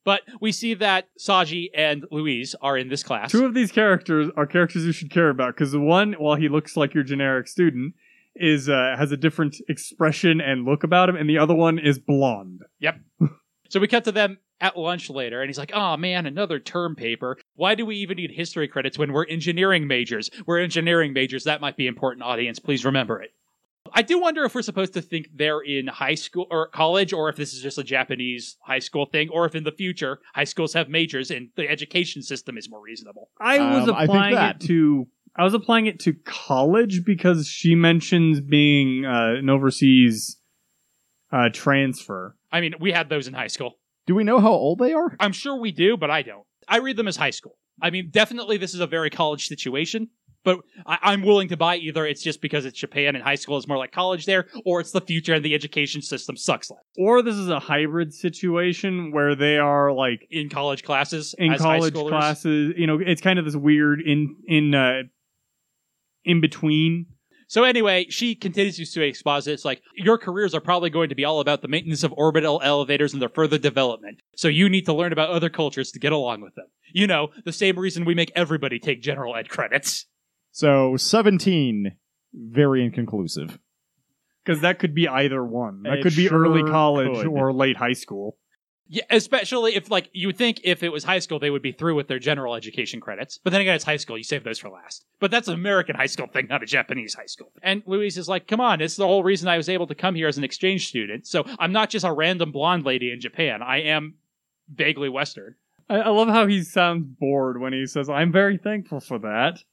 But we see that Saji and Louise are in this class. Two of these characters are characters you should care about because the one, while he looks like your generic student, is uh, has a different expression and look about him, and the other one is blonde. Yep. so we cut to them at lunch later, and he's like, oh man, another term paper. Why do we even need history credits when we're engineering majors? We're engineering majors. That might be important, audience. Please remember it. I do wonder if we're supposed to think they're in high school or college, or if this is just a Japanese high school thing, or if in the future high schools have majors and the education system is more reasonable. I was Um, I applying that- it to. I was applying it to college because she mentions being uh, an overseas uh, transfer. I mean, we had those in high school. Do we know how old they are? I'm sure we do, but I don't. I read them as high school. I mean, definitely this is a very college situation, but I- I'm willing to buy either it's just because it's Japan and high school is more like college there, or it's the future and the education system sucks less. Or this is a hybrid situation where they are like In college classes, in as college schoolers. classes. You know, it's kind of this weird in in uh, in between. So anyway, she continues to exposit. It's like your careers are probably going to be all about the maintenance of orbital elevators and their further development. So you need to learn about other cultures to get along with them. You know, the same reason we make everybody take general ed credits. So 17, very inconclusive. Because that could be either one. That It could be sure early college could. or late high school. Yeah, especially if like you would think if it was high school they would be through with their general education credits. But then again, it's high school; you save those for last. But that's an American high school thing, not a Japanese high school. And Louise is like, "Come on, it's the whole reason I was able to come here as an exchange student. So I'm not just a random blonde lady in Japan. I am vaguely Western." I, I love how he sounds bored when he says, "I'm very thankful for that."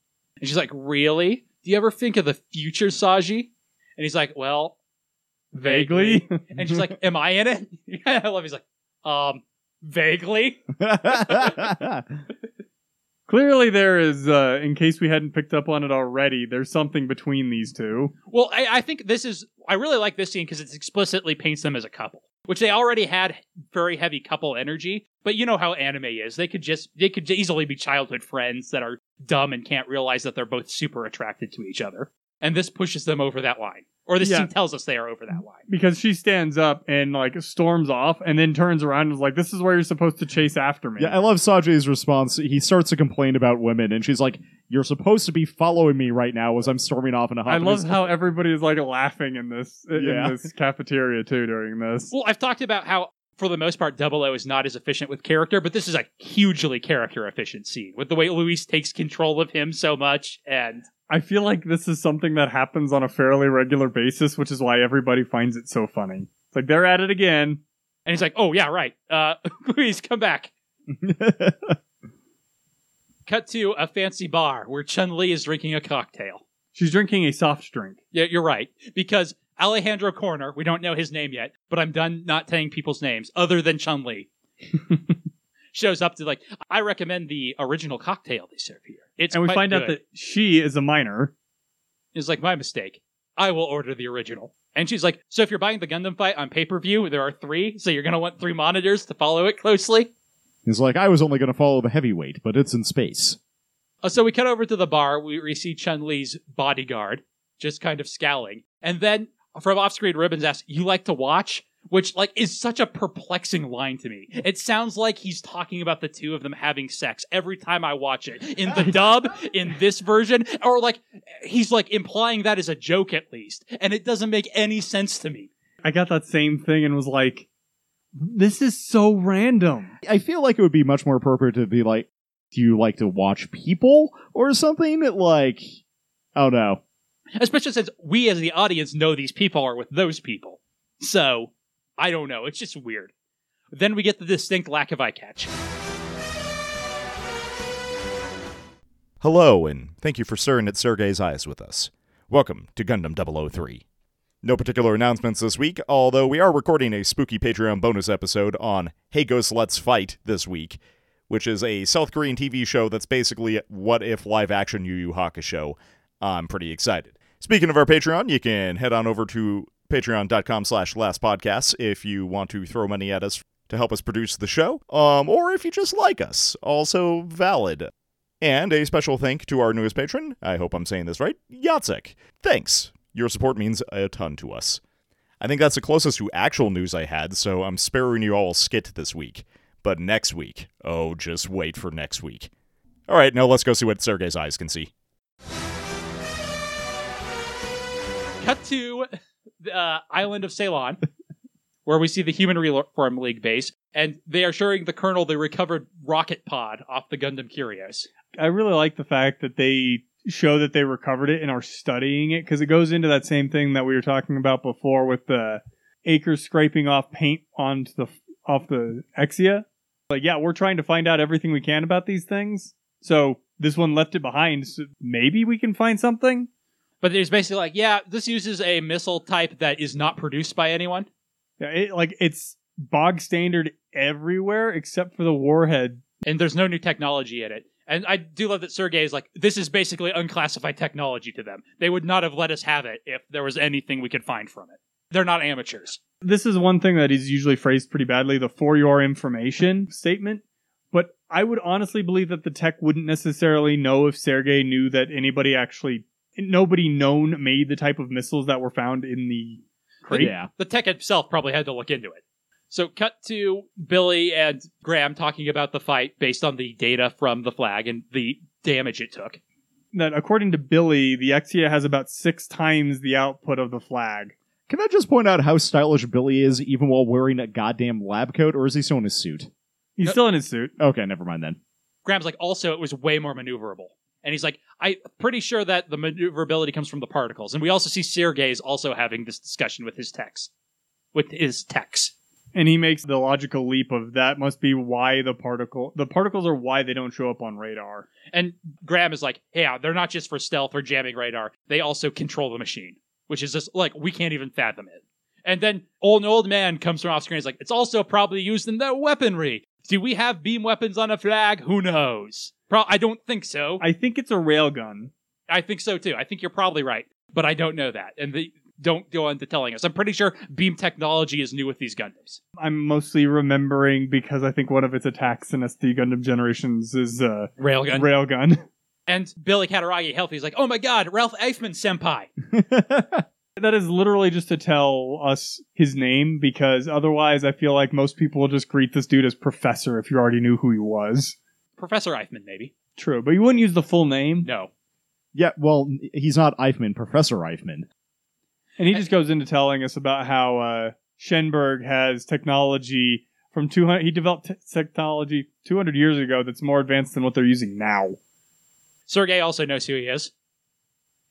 And she's like, "Really? Do you ever think of the future, Saji?" And he's like, "Well, Vaguely. And she's like, "Am I in it?" I love. He's like, "Um, vaguely." Clearly, there is. Uh, in case we hadn't picked up on it already, there's something between these two. Well, I, I think this is. I really like this scene because it explicitly paints them as a couple, which they already had very heavy couple energy. But you know how anime is; they could just they could easily be childhood friends that are dumb and can't realize that they're both super attracted to each other. And this pushes them over that line, or this Yeah. scene tells us they are over that line. because she stands up and like storms off and then turns around and is like this is where you're supposed to chase after me yeah, I love Saji's response. He starts to complain about women, and she's like, "You're supposed to be following me right now as I'm storming off in a huff." I And love it's- how everybody is like laughing in this Yeah. in this cafeteria too during this Well, I've talked about how. For the most part, Double O is not as efficient with character, but this is a hugely character efficient scene with the way Luis takes control of him so much, and i feel like this is something that happens on a fairly regular basis which is why everybody finds it so funny it's like they're at it again and he's like, "Oh yeah, right, uh, Luis, come back." Cut to a fancy bar where Chun Li is drinking a cocktail. she's drinking a soft drink Yeah, you're right. Because Alejandro Corner, we don't know his name yet, but I'm done not saying people's names other than Chun Li. Shows up to like, I recommend the original cocktail they serve here. It's and we find out that she is a minor It's like my mistake. I will order the original. And she's like, so if you're buying the Gundam fight on pay per view, there are three, so you're gonna want three monitors to follow it closely. He's like, "I was only going to follow the heavyweight, but it's in space." Uh, so we cut over to the bar. We, we see Chun Li's bodyguard just kind of scowling, and then from off screen, Ribbons asks, "You like to watch?" Which like is such a perplexing line to me. It sounds like he's talking about the two of them having sex every time I watch it. In the dub, in this version, or like he's like implying that as a joke at least, and it doesn't make any sense to me. i got that same thing and was like this is so random I feel like it would be much more appropriate to be like, "Do you like to watch people or something?" Like, oh no. Especially since we as the audience know these people are with those people. So, I don't know. It's just weird. Then we get the distinct lack of eye catch. Hello, and thank you for staring at Sergey's eyes with us. Welcome to Gundam 003. No particular announcements this week, although we are recording a spooky Patreon bonus episode on Hey Ghost Let's Fight this week, which is a South Korean TV show that's basically what if live action Yu Yu Hakusho. Show. I'm pretty excited. Speaking of our Patreon, you can head on over to patreon.com slash last podcasts if you want to throw money at us to help us produce the show, um, or if you just like us. Also valid. And a special thank to our newest patron, I hope I'm saying this right, Yatsek. Thanks. Your support means a ton to us. I think that's the closest to actual news I had, so I'm sparing you all a skit this week. But next week, oh, just wait for next week. All right, now let's go see what Sergei's eyes can see. Cut to uh, island of Ceylon, where we see the Human Reform League base, and they are showing the colonel the recovered rocket pod off the Gundam Kyrios. I really like the fact that they show that they recovered it and are studying it because it goes into that same thing that we were talking about before with the acres scraping off paint onto the off the Exia. Like, yeah, we're trying to find out everything we can about these things. So this one left it behind. So maybe we can find something. But there's basically like, yeah, this uses a missile type that is not produced by anyone. Yeah, it, like it's bog standard everywhere except for the warhead. and there's no new technology in it. And I do love that Sergey is like, this is basically unclassified technology to them. They would not have let us have it if there was anything we could find from it. They're not amateurs. This is one thing that is usually phrased pretty badly the for your information statement. But I would honestly believe that the tech wouldn't necessarily know if Sergey knew that anybody actually, nobody known made the type of missiles that were found in the crate. Yeah. The tech itself probably had to look into it. So, cut to Billy and Graham talking about the fight based on the data from the flag and the damage it took. That according to Billy, the Exia has about six times the output of the flag. Can I just point out how stylish Billy is even while wearing a goddamn lab coat, or is he still in his suit? He's No- still in his suit. Okay, never mind then. Graham's like, also, it was way more maneuverable. And he's like, I'm pretty sure that the maneuverability comes from the particles. And we also see Sergei's also having this discussion with his techs. With his techs. And he makes the logical leap of that must be why the particle the particles are why they don't show up on radar. And Graham is like, yeah, they're not just for stealth or jamming radar. They also control the machine. Which is just like, we can't even fathom it. And then old, an old man comes from off screen. He's like, it's also probably used in their weaponry. Do we have beam weapons on a flag? Who knows? Pro- I don't think so. I think it's a railgun. I think so too. I think you're probably right, but I don't know that. And they don't go into telling us. I'm pretty sure beam technology is new with these Gundams. I'm mostly remembering because I think one of its attacks in SD Gundam Generations is a Railgun. railgun. and Billy Katagiri Healthy is like, oh my god, Ralph Eifman senpai. that is literally just to tell us his name because otherwise I feel like most people will just greet this dude as Professor if you already knew who he was. Professor Eifman, maybe. True, but you wouldn't use the full name. No. yeah, well, he's not Eifman, Professor Eifman. And he just goes into telling us about how uh, Schenberg has technology from 200. He developed te- technology 200 years ago that's more advanced than what they're using now. Sergei also knows who he is.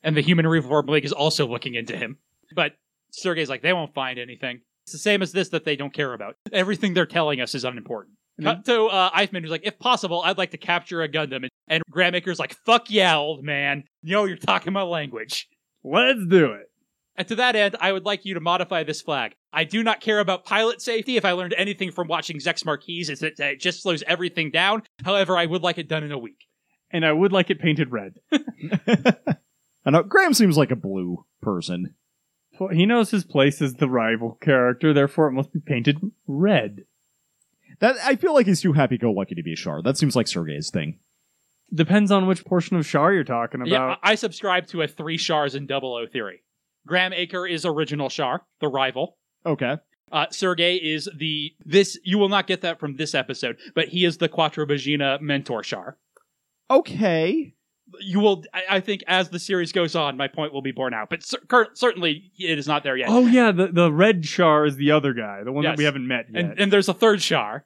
And the Human Reform League is also looking into him. But Sergei's like, they won't find anything. It's the same as this that they don't care about. Everything they're telling us is unimportant. Cut to uh, Eifman, who's like, if possible, I'd like to capture a Gundam. And, and Graham Aker's like, fuck yeah, old man. You know, you're talking my language. Let's do it. And to that end, I would like you to modify this flag. I do not care about pilot safety. If I learned anything from watching Zechs Merquise, it's that it just slows everything down. However, I would like it done in a week. And I would like it painted red. I know Graham seems like a blue person. Well, he knows his place as the rival character, therefore it must be painted red. That I feel like he's too happy-go-lucky to be a Char. That seems like Sergei's thing. Depends on which portion of Char you're talking about. Yeah, I I subscribe to a three Chars and Double O theory. Graham Aker is original Char, the rival. Okay. Uh, Sergei is the this. You will not get that from this episode, but he is the Quattro Bajeena mentor Char. Okay. You will, I, I think, as the series goes on, my point will be borne out. But cer- cur- certainly, it is not there yet. Oh yeah, the the red Char is the other guy, the one Yes. that we haven't met yet. and and there's a third Char,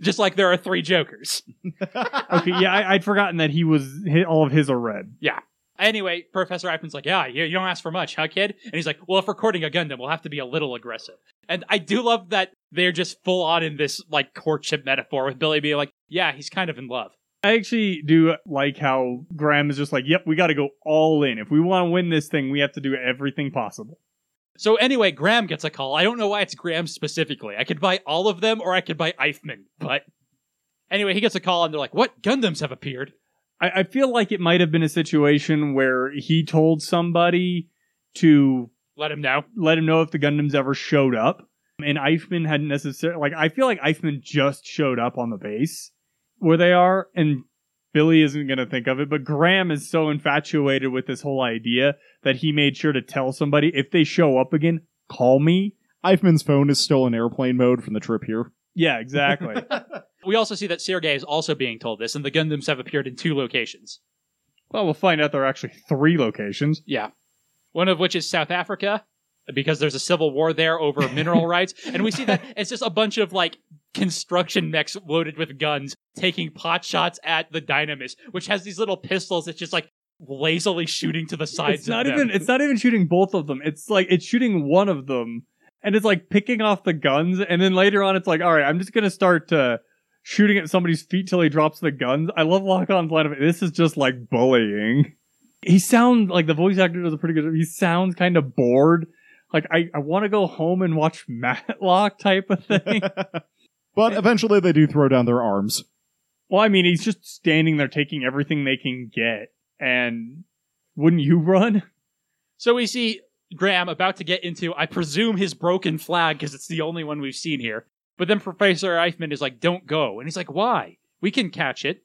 just like there are three Jokers. okay, yeah, I, I'd forgotten that he was all of his are red. Yeah anyway, Professor Eifman's like, yeah, you, you don't ask for much, huh, kid? And he's like, well, if recording a Gundam, we'll have to be a little aggressive. And I do love that they're just full on in this like courtship metaphor with Billy being like, yeah, he's kind of in love. I actually do like how Graham is just like, yep, we got to go all in. If we want to win this thing, we have to do everything possible. So anyway, Graham gets a call. I don't know why it's Graham specifically. I could buy all of them or I could buy Eifman, but anyway, he gets a call and they're like, "What Gundams have appeared?" I, I feel like it might have been a situation where he told somebody to Let him know. let him know if the Gundams ever showed up. And Eifman hadn't necessarily like I feel like Eifman just showed up on the base where they are, and Billy isn't gonna think of it, but Graham is so infatuated with this whole idea that he made sure to tell somebody if they show up again, call me. Eifman's phone is still in airplane mode from the trip here. Yeah, exactly. We also see that Sergei is also being told this, and the Gundams have appeared in two locations. well, we'll find out there are actually three locations. Yeah. One of which is South Africa, because there's a civil war there over mineral rights. And we see that it's just a bunch of like construction mechs loaded with guns taking pot shots at the Dynames, which has these little pistols that's just like lazily shooting to the sides It's not of them. even it's not even shooting both of them. It's like it's shooting one of them and it's like picking off the guns and then later on it's like, all right, I'm just gonna start uh, shooting at somebody's feet till he drops the guns. I love Lock-On's line of this is just like bullying. He sounds like the voice actor does a pretty good he sounds kind of bored. Like I, I want to go home and watch Matlock type of thing. But eventually they do throw down their arms. Well, I mean, he's just standing there taking everything they can get. And wouldn't you run? So we see Graham about to get into, I presume, his broken flag because it's the only one we've seen here. But then Professor Eifman is like, "Don't go," and he's like, "Why? We can catch it.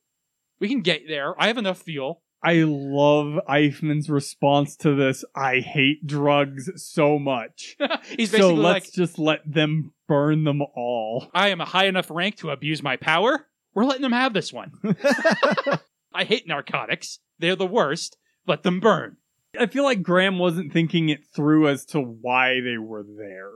We can get there. I have enough fuel." I love Eifman's response to this. I hate drugs so much. he's so let's like, just let them burn them all. "I am a high enough rank to abuse my power. We're letting them have this one." I hate narcotics. They're the worst. Let them burn. I feel like Graham wasn't thinking it through as to why they were there,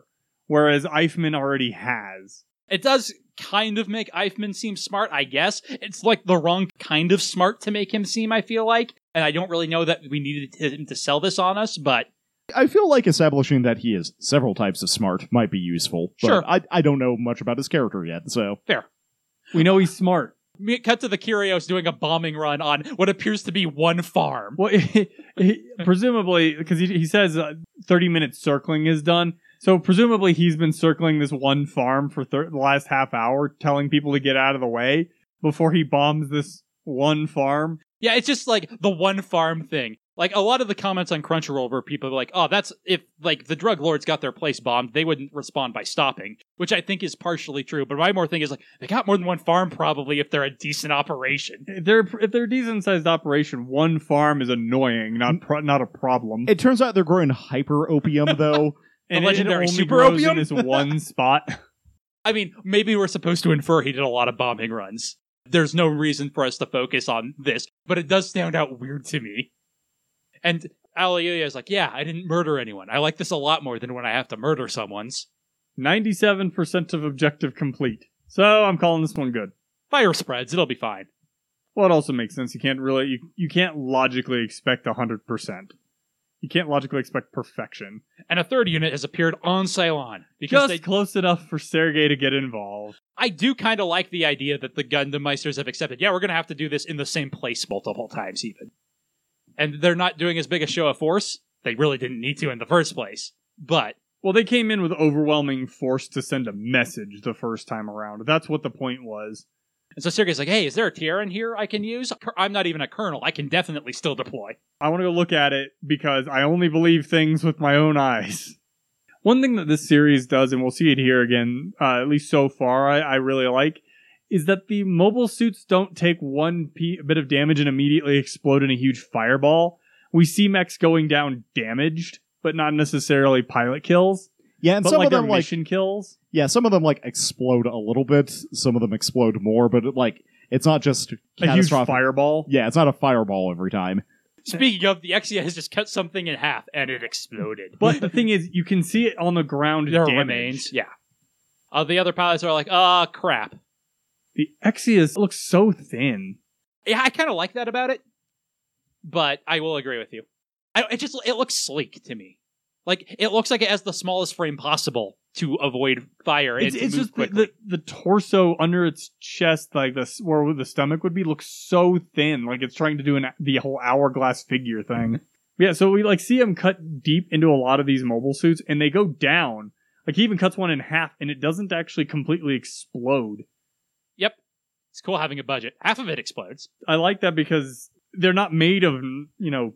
whereas Eifman already has. It does kind of make Eifman seem smart, I guess. It's like the wrong kind of smart to make him seem, I feel like. And I don't really know that we needed him to sell this on us, but I feel like establishing that he is several types of smart might be useful. But Sure. I, I don't know much about his character yet, so. fair. We know he's smart. Cut to the Kyrios doing a bombing run on what appears to be one farm. Well, he, presumably, because he, he says uh, 30 minutes circling is done. So presumably he's been circling this one farm for thir- the last half hour, telling people to get out of the way before he bombs this one farm. Yeah, it's just like the one farm thing. Like a lot of the comments on Crunchyroll where people are like, "Oh, that's if like the drug lords got their place bombed, they wouldn't respond by stopping," which I think is partially true. But my more thing is like they got more than one farm probably if they're a decent operation. If they're if they're a decent sized operation, one farm is annoying, not pro- not a problem. It turns out they're growing hyper opium, though. and the it- legendary it only super grows opium? in this one spot. I mean, maybe we're supposed to infer he did a lot of bombing runs. There's no reason for us to focus on this, but it does stand out weird to me. And Allelujah is like, "Yeah, I didn't murder anyone. I like this a lot more than when I have to murder someone's." Ninety-seven percent of objective complete. So I'm calling this one good. Fire spreads, it'll be fine. Well, it also makes sense. You can't really you, you can't logically expect hundred percent. You can't logically expect perfection. And a third unit has appeared on Ceylon because Just they, close enough for Sergei to get involved. I do kind of like the idea that the Gundam Meisters have accepted. Yeah, we're going to have to do this in the same place multiple times, even. And they're not doing as big a show of force. They really didn't need to in the first place. But Well, they came in with overwhelming force to send a message the first time around. That's what the point was. and so Sergei's like, "Hey, is there a Tieren here I can use? I'm not even a colonel. I can definitely still deploy." I want to go look at it because I only believe things with my own eyes. One thing that this series does, and we'll see it here again, uh, at least so far, I, I really like, is that the mobile suits don't take one p- bit of damage and immediately explode in a huge fireball. We see mechs going down damaged, but not necessarily pilot kills. Yeah, and but some like of them their like mission kills. yeah, some of them like explode a little bit. Some of them explode more, but like it's not just A huge fireball. Yeah, it's not a fireball every time. Speaking of, the Exia has just cut something in half and it exploded. But the thing is, you can see it on the ground. there damaged. remains. Yeah. Uh, the other pilots are like, "Ah, crap." The Exias looks so thin. Yeah, I kind of like that about it, but I will agree with you. I, it just it looks sleek to me. Like it looks like it has the smallest frame possible to avoid fire and It's, it's just the, the the torso under its chest, like the where the stomach would be, looks so thin, like it's trying to do an the whole hourglass figure thing. Yeah, so we like see him cut deep into a lot of these mobile suits, and they go down. Like he even cuts one in half, and it doesn't actually completely explode. It's cool having a budget. Half of it explodes. I like that because they're not made of you know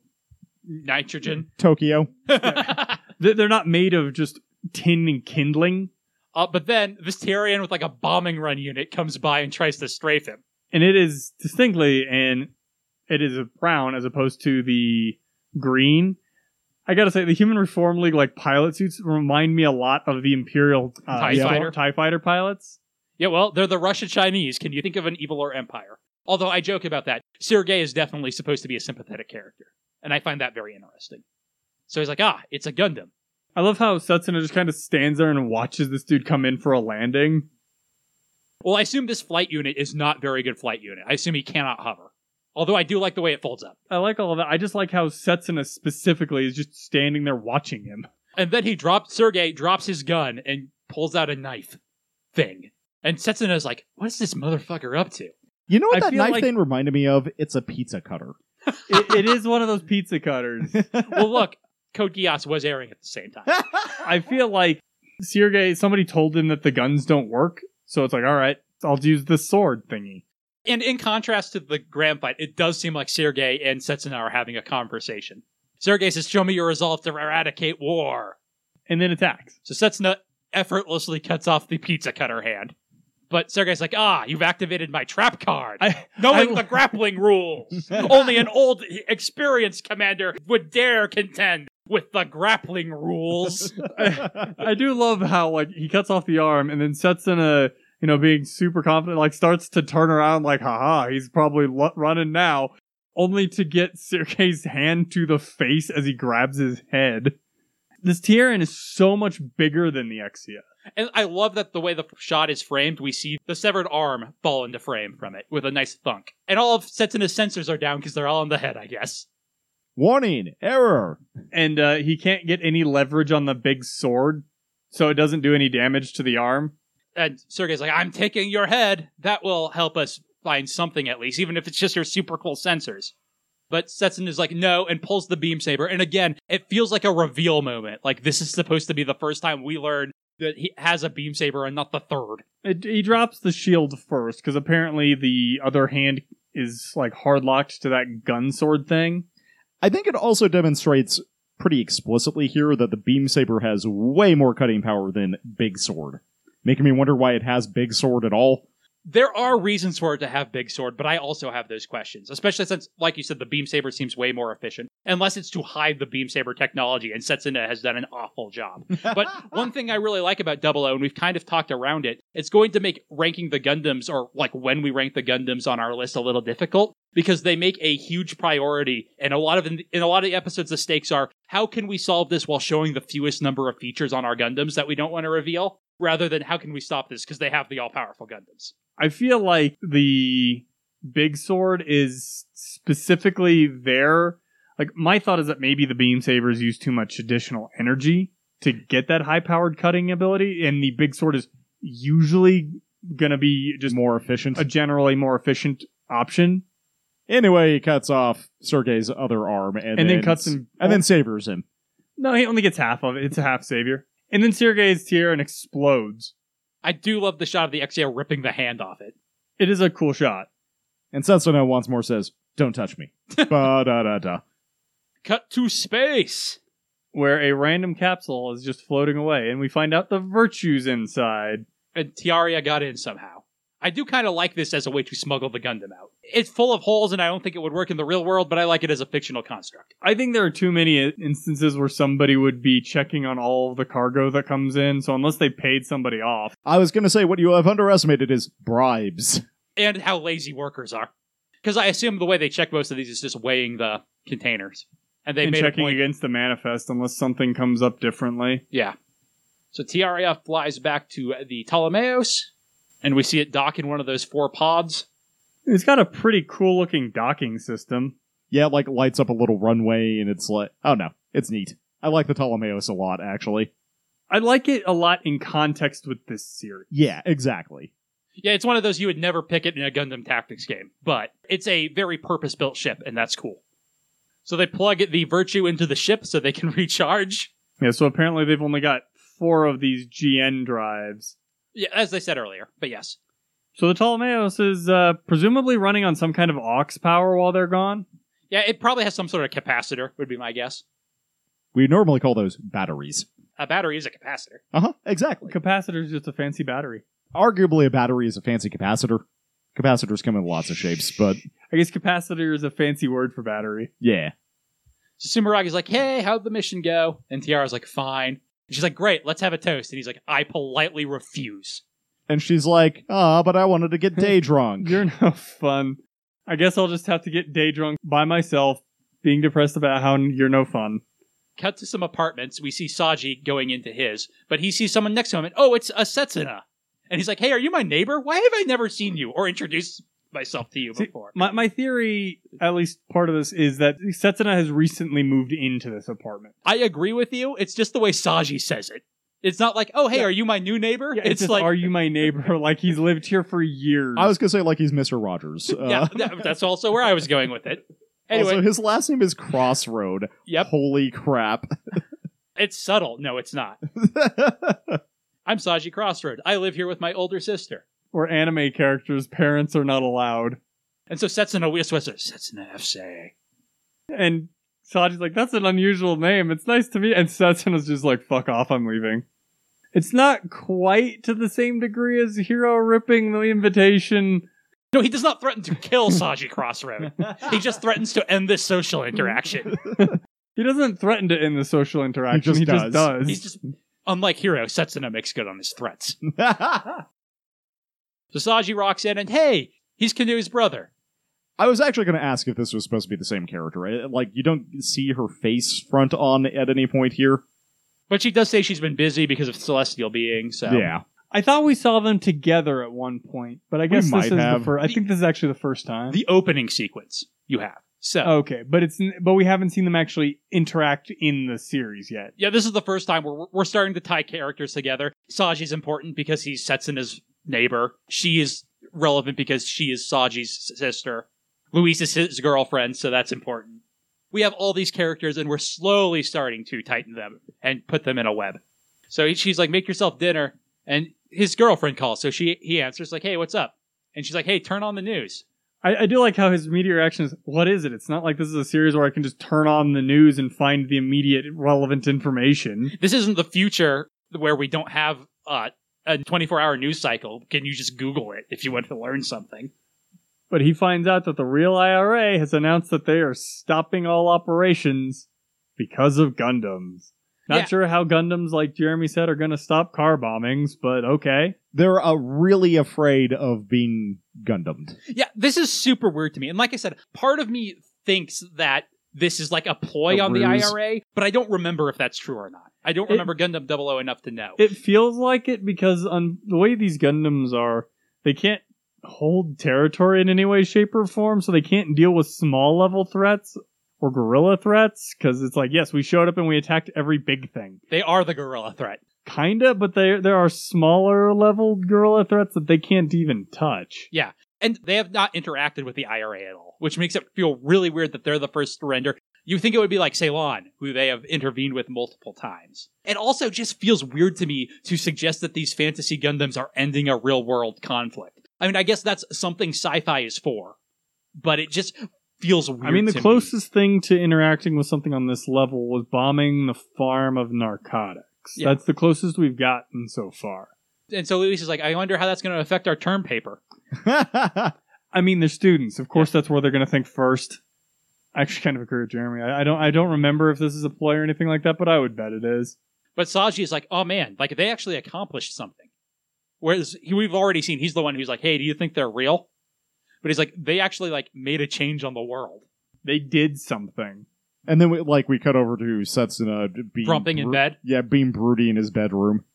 Nitrogen. Tokyo. they- they're not made of just tin and kindling, Uh, but then this Tieren with like a bombing run unit comes by and tries to strafe him. and it is distinctly and it is a brown as opposed to the green. I gotta say, the Human Reform League like pilot suits remind me a lot of the Imperial uh, TIE Storm- fighter? TIE fighter pilots. Yeah, well, they're the Russian Chinese. Can you think of an evil or empire? Although I joke about that. Sergei is definitely supposed to be a sympathetic character. And I find that very interesting. So he's like, ah, it's a Gundam. I love how Setsuna just kind of stands there and watches this dude come in for a landing. Well, I assume this flight unit is not very good flight unit. I assume he cannot hover. Although I do like the way it folds up. I like all of that. I just like how Setsuna specifically is just standing there watching him. And then he drops Sergei drops his gun and pulls out a knife thing. And Setsuna's like, what is this motherfucker up to? You know what I that feel knife like- thing reminded me of? It's a pizza cutter. It, it is one of those pizza cutters. Well, look, Code Geass was airing at the same time. I feel like Sergei, somebody told him that the guns don't work, so it's like, all right, I'll use the sword thingy. And in contrast to the grand fight, it does seem like Sergei and Setsuna are having a conversation. Sergei says, Show me your resolve to eradicate war. And then attacks. So Setsuna effortlessly cuts off the pizza cutter hand. But Sergei's like, Ah, you've activated my trap card. I, Knowing I- the grappling rules. Only an old, experienced commander would dare contend with the grappling rules. I do love how like he cuts off the arm and then Setsuna you know, being super confident, like starts to turn around like, haha, he's probably lo- running now, only to get Sergei's hand to the face as he grabs his head. This Tieren is so much bigger than the Exia. And I love that the way the shot is framed, we see the severed arm fall into frame from it with a nice thunk. And all of Setsuna's sensors are down because they're all on the head, I guess. Warning, error. And uh, he can't get any leverage on the big sword, so it doesn't do any damage to the arm. And Sergei's like, I'm taking your head. That will help us find something at least, even if it's just your super cool sensors. But Setsuna is like, no, and pulls the beam saber. And again, it feels like a reveal moment. Like this is supposed to be the first time we learn that he has a beam saber and not the third. It, he drops the shield first because apparently the other hand is like hard locked to that gun sword thing. I think it also demonstrates pretty explicitly here that the beam saber has way more cutting power than big sword, making me wonder why it has big sword at all. There are reasons for it to have big sword, but I also have those questions, especially since, like you said, the beam saber seems way more efficient, unless it's to hide the beam saber technology, and Setsuna has done an awful job. But one thing I really like about Double O, and we've kind of talked around it, it's going to make ranking the Gundams, or like when we rank the Gundams on our list, a little difficult because they make a huge priority. And a lot of in, a lot of the episodes, the stakes are how can we solve this while showing the fewest number of features on our Gundams that we don't want to reveal, rather than how can we stop this because they have the all powerful Gundams. I feel like the big sword is specifically there. Like my thought is that maybe the beam sabers use too much additional energy to get that high powered cutting ability, and the big sword is usually gonna be just more efficient. a generally more efficient option. Anyway, he cuts off Sergei's other arm and, And then cuts him- and then sabers him. No, he only gets half of it. It's a half savior. And then Sergei's Tieren explodes. I do love the shot of the Exia ripping the hand off it. It is a cool shot. And Setsuna once more says, "Don't touch me." ba da da da. Cut to space. Where a random capsule is just floating away, and we find out the virtues inside. And Tieria got in somehow. I do kind of like this as a way to smuggle the Gundam out. It's full of holes, and I don't think it would work in the real world, but I like it as a fictional construct. I think there are too many uh, instances where somebody would be checking on all of the cargo that comes in, so unless they paid somebody off. I was gonna say what you have underestimated is bribes. And how lazy workers are. Because I assume the way they check most of these is just weighing the containers. And they and made a checking point. against the manifest unless something comes up differently. Yeah. So Tieria flies back to the Ptolemaeus, and we see it dock in one of those four pods. It's got a pretty cool looking docking system. Yeah, it, like lights up a little runway, and it's like, oh no, it's neat. I like the Ptolemaeus a lot, actually. I like it a lot in context with this series. Yeah, exactly. Yeah, it's one of those you would never pick it in a Gundam Tactics game, but it's a very purpose built ship, and that's cool. So they plug the Virtue into the ship so they can recharge. Yeah, so apparently they've only got four of these GN drives. Yeah, as I said earlier, but yes. So the Ptolemaeus is uh, presumably running on some kind of aux power while they're gone. Yeah, it probably has some sort of capacitor, would be my guess. We normally call those batteries. A battery is a capacitor. Uh huh. Exactly. Capacitor is just a fancy battery. Arguably, a battery is a fancy capacitor. Capacitors come in lots of shapes, but I guess capacitor is a fancy word for battery. yeah. So Sumeragi's like, hey, how'd the mission go? And Tieria's like, fine. And she's like, great, let's have a toast. And he's like, I politely refuse. And she's like, ah, but I wanted to get day drunk. You're no fun. I guess I'll just have to get day drunk by myself, being depressed about how you're no fun. Cut to some apartments. We see Saji going into his, but he sees someone next to him, and oh, it's a Setsuna. And he's like, hey, are you my neighbor? Why have I never seen you or introduced myself to you See, before? My, my theory, at least part of this, is that Setsuna has recently moved into this apartment. I agree with you. It's just the way Saji says it. It's not like, oh, hey, are you my new neighbor? Yeah, it's just, like, are you my neighbor? like he's lived here for years. I was gonna say like he's Mr. Rogers. Uh, yeah, that's also where I was going with it. Anyway, Also, his last name is Crossroad. yep, Holy crap. it's subtle. No, it's not. I'm Saji Crossroad. I live here with my older sister. Or anime characters' parents are not allowed. And so Setsuna Wiswasa, Setsuna FC. And Saji's like, that's an unusual name. It's nice to meet. And Setsuna's just like, fuck off, I'm leaving. It's not quite to the same degree as Heero ripping the invitation. No, he does not threaten to kill Saji Crossroad. he just threatens to end this social interaction. He doesn't threaten to end the social interaction. just He just does. does. He's just, unlike Heero, Setsuna makes good on his threats. So Saji rocks in and, hey, he's Kinue's brother. I was actually going to ask if this was supposed to be the same character. right? Like, you don't see her face front on at any point here. But she does say she's been busy because of celestial being, so. Yeah. I thought we saw them together at one point, but I guess this might is the first. I think this is actually the first time. The opening sequence you have. So. okay, but it's but we haven't seen them actually interact in the series yet. Yeah, this is the first time we're we're starting to tie characters together. Saji's important because he sets in Setsuna's neighbor. She is relevant because she is Saji's sister. Luis is his girlfriend, so that's important. We have all these characters, and we're slowly starting to tighten them and put them in a web. So she's like, "Make yourself dinner," and his girlfriend calls. So she he answers like, "Hey, what's up?" And she's like, "Hey, turn on the news." I, I do like how his immediate reaction is, "What is it?" It's not like this is a series where I can just turn on the news and find the immediate relevant information. This isn't the future where we don't have uh, a 24 hour news cycle. Can you just Google it if you want to learn something? But he finds out that the real IRA has announced that they are stopping all operations because of Gundams. Not Yeah. sure how Gundams, like Jeremy said, are going to stop car bombings, but okay. They're uh, really afraid of being Gundammed. Yeah, this is super weird to me. And like I said, part of me thinks that this is like a ploy A on the. IRA, but I don't remember if that's true or not. I don't It- remember Gundam 00 enough to know. It feels like it because on the way these Gundams are, they can't hold territory in any way, shape, or form, so they can't deal with small level threats or guerrilla threats. Because it's like, yes, we showed up and we attacked every big thing, they are the guerrilla threat. kinda, but there there are smaller level guerrilla threats that they can't even touch. Yeah, and they have not interacted with the IRA at all, which makes it feel really weird that they're the first to render. You think it would be like Ceylon, who they have intervened with multiple times. It also just feels weird to me to suggest that these fantasy Gundams are ending a real world conflict. I mean, I guess that's something sci fi is for, but it just feels weird. I mean, the to me. closest thing to interacting with something on this level was bombing the farm of narcotics. Yeah. That's the closest we've gotten so far. And so Luis is like, I wonder how that's going to affect our term paper. I mean, they're students. Of course, that's where they're going to think first. I actually kind of agree with Jeremy. I, I don't. I don't remember if this is a ploy or anything like that, but I would bet it is. But Saji is like, oh man, like they actually accomplished something. Whereas he, we've already seen, he's the one who's like, hey, do you think they're real? But he's like, they actually like made a change on the world. They did something. and then, we, like, we cut over to Setsuna being Grumping in bru- bed. Yeah, being broody in his bedroom.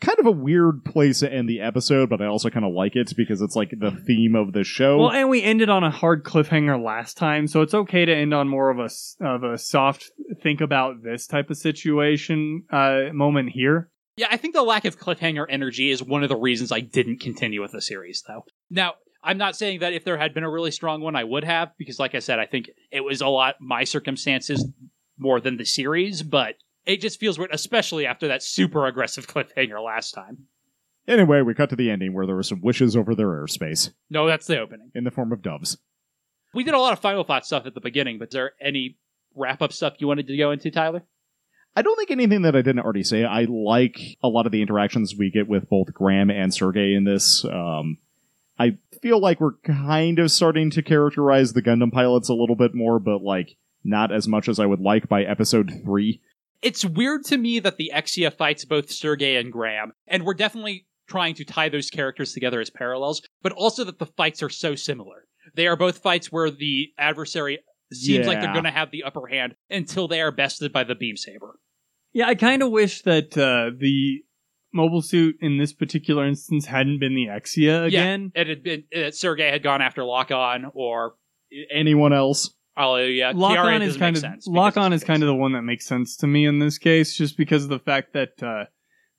Kind of a weird place to end the episode, but I also kind of like it because it's like the theme of the show. Well, and we ended on a hard cliffhanger last time, so it's okay to end on more of a s- of a soft think about this type of situation uh, moment here. Yeah, I think the lack of cliffhanger energy is one of the reasons I didn't continue with the series, though. Now, I'm not saying that if there had been a really strong one, I would have, because like I said, I think it was a lot my circumstances more than the series, but it just feels weird, especially after that super aggressive cliffhanger last time. Anyway, we cut to the ending where there were some wishes over their airspace No, that's the opening. in the form of doves. We did a lot of Final Thought stuff at the beginning, but is there any wrap up stuff you wanted to go into, Tyler? I don't think anything that I didn't already say. I like a lot of the interactions we get with both Graham and Sergey in this. Um, I feel like we're kind of starting to characterize the Gundam pilots a little bit more, but like not as much as I would like by episode three. It's weird to me that the Exia fights both Sergey and Graham, and we're definitely trying to tie those characters together as parallels, but also that the fights are so similar. They are both fights where the adversary seems like they're going to have the upper hand until they are bested by the beam saber. Yeah, I kind of wish that uh, the mobile suit in this particular instance hadn't been the Exia again. It had been uh, Sergey had gone after Lock On or Anyone else? Hallelujah. Lock on is kind of lock on is kind of the one that makes sense to me in this case, just because of the fact that uh,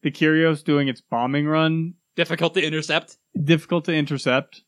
the Kyrios doing its bombing run difficult to intercept. difficult to intercept.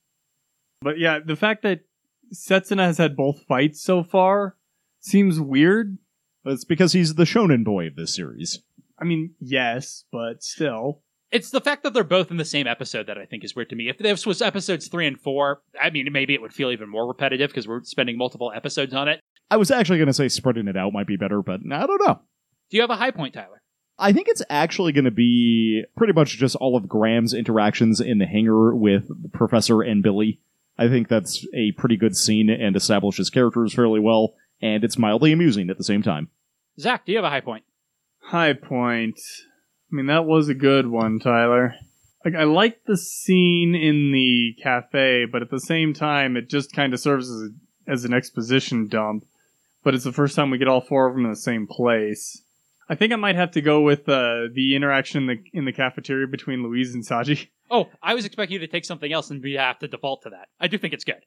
But yeah, the fact that Setsuna has had both fights so far seems weird. It's because he's the shonen boy of this series. I mean, yes, but still. It's the fact that they're both in the same episode that I think is weird to me. If this was episodes three and four, I mean, maybe it would feel even more repetitive because we're spending multiple episodes on it. I was actually going to say spreading it out might be better, but I don't know. Do you have a high point, Tyler? I think it's actually going to be pretty much just all of Graham's interactions in the hangar with the Professor and Billy. I think that's a pretty good scene and establishes characters fairly well, and it's mildly amusing at the same time. Zach, do you have a high point? High point. I mean, that was a good one, Tyler. Like, I like the scene in the cafe, but at the same time, it just kind of serves as, a, as an exposition dump. But it's the first time we get all four of them in the same place. I think I might have to go with uh, the interaction in the in the cafeteria between Louise and Saji. Oh, I was expecting you to take something else and we have to default to that. I do think it's good.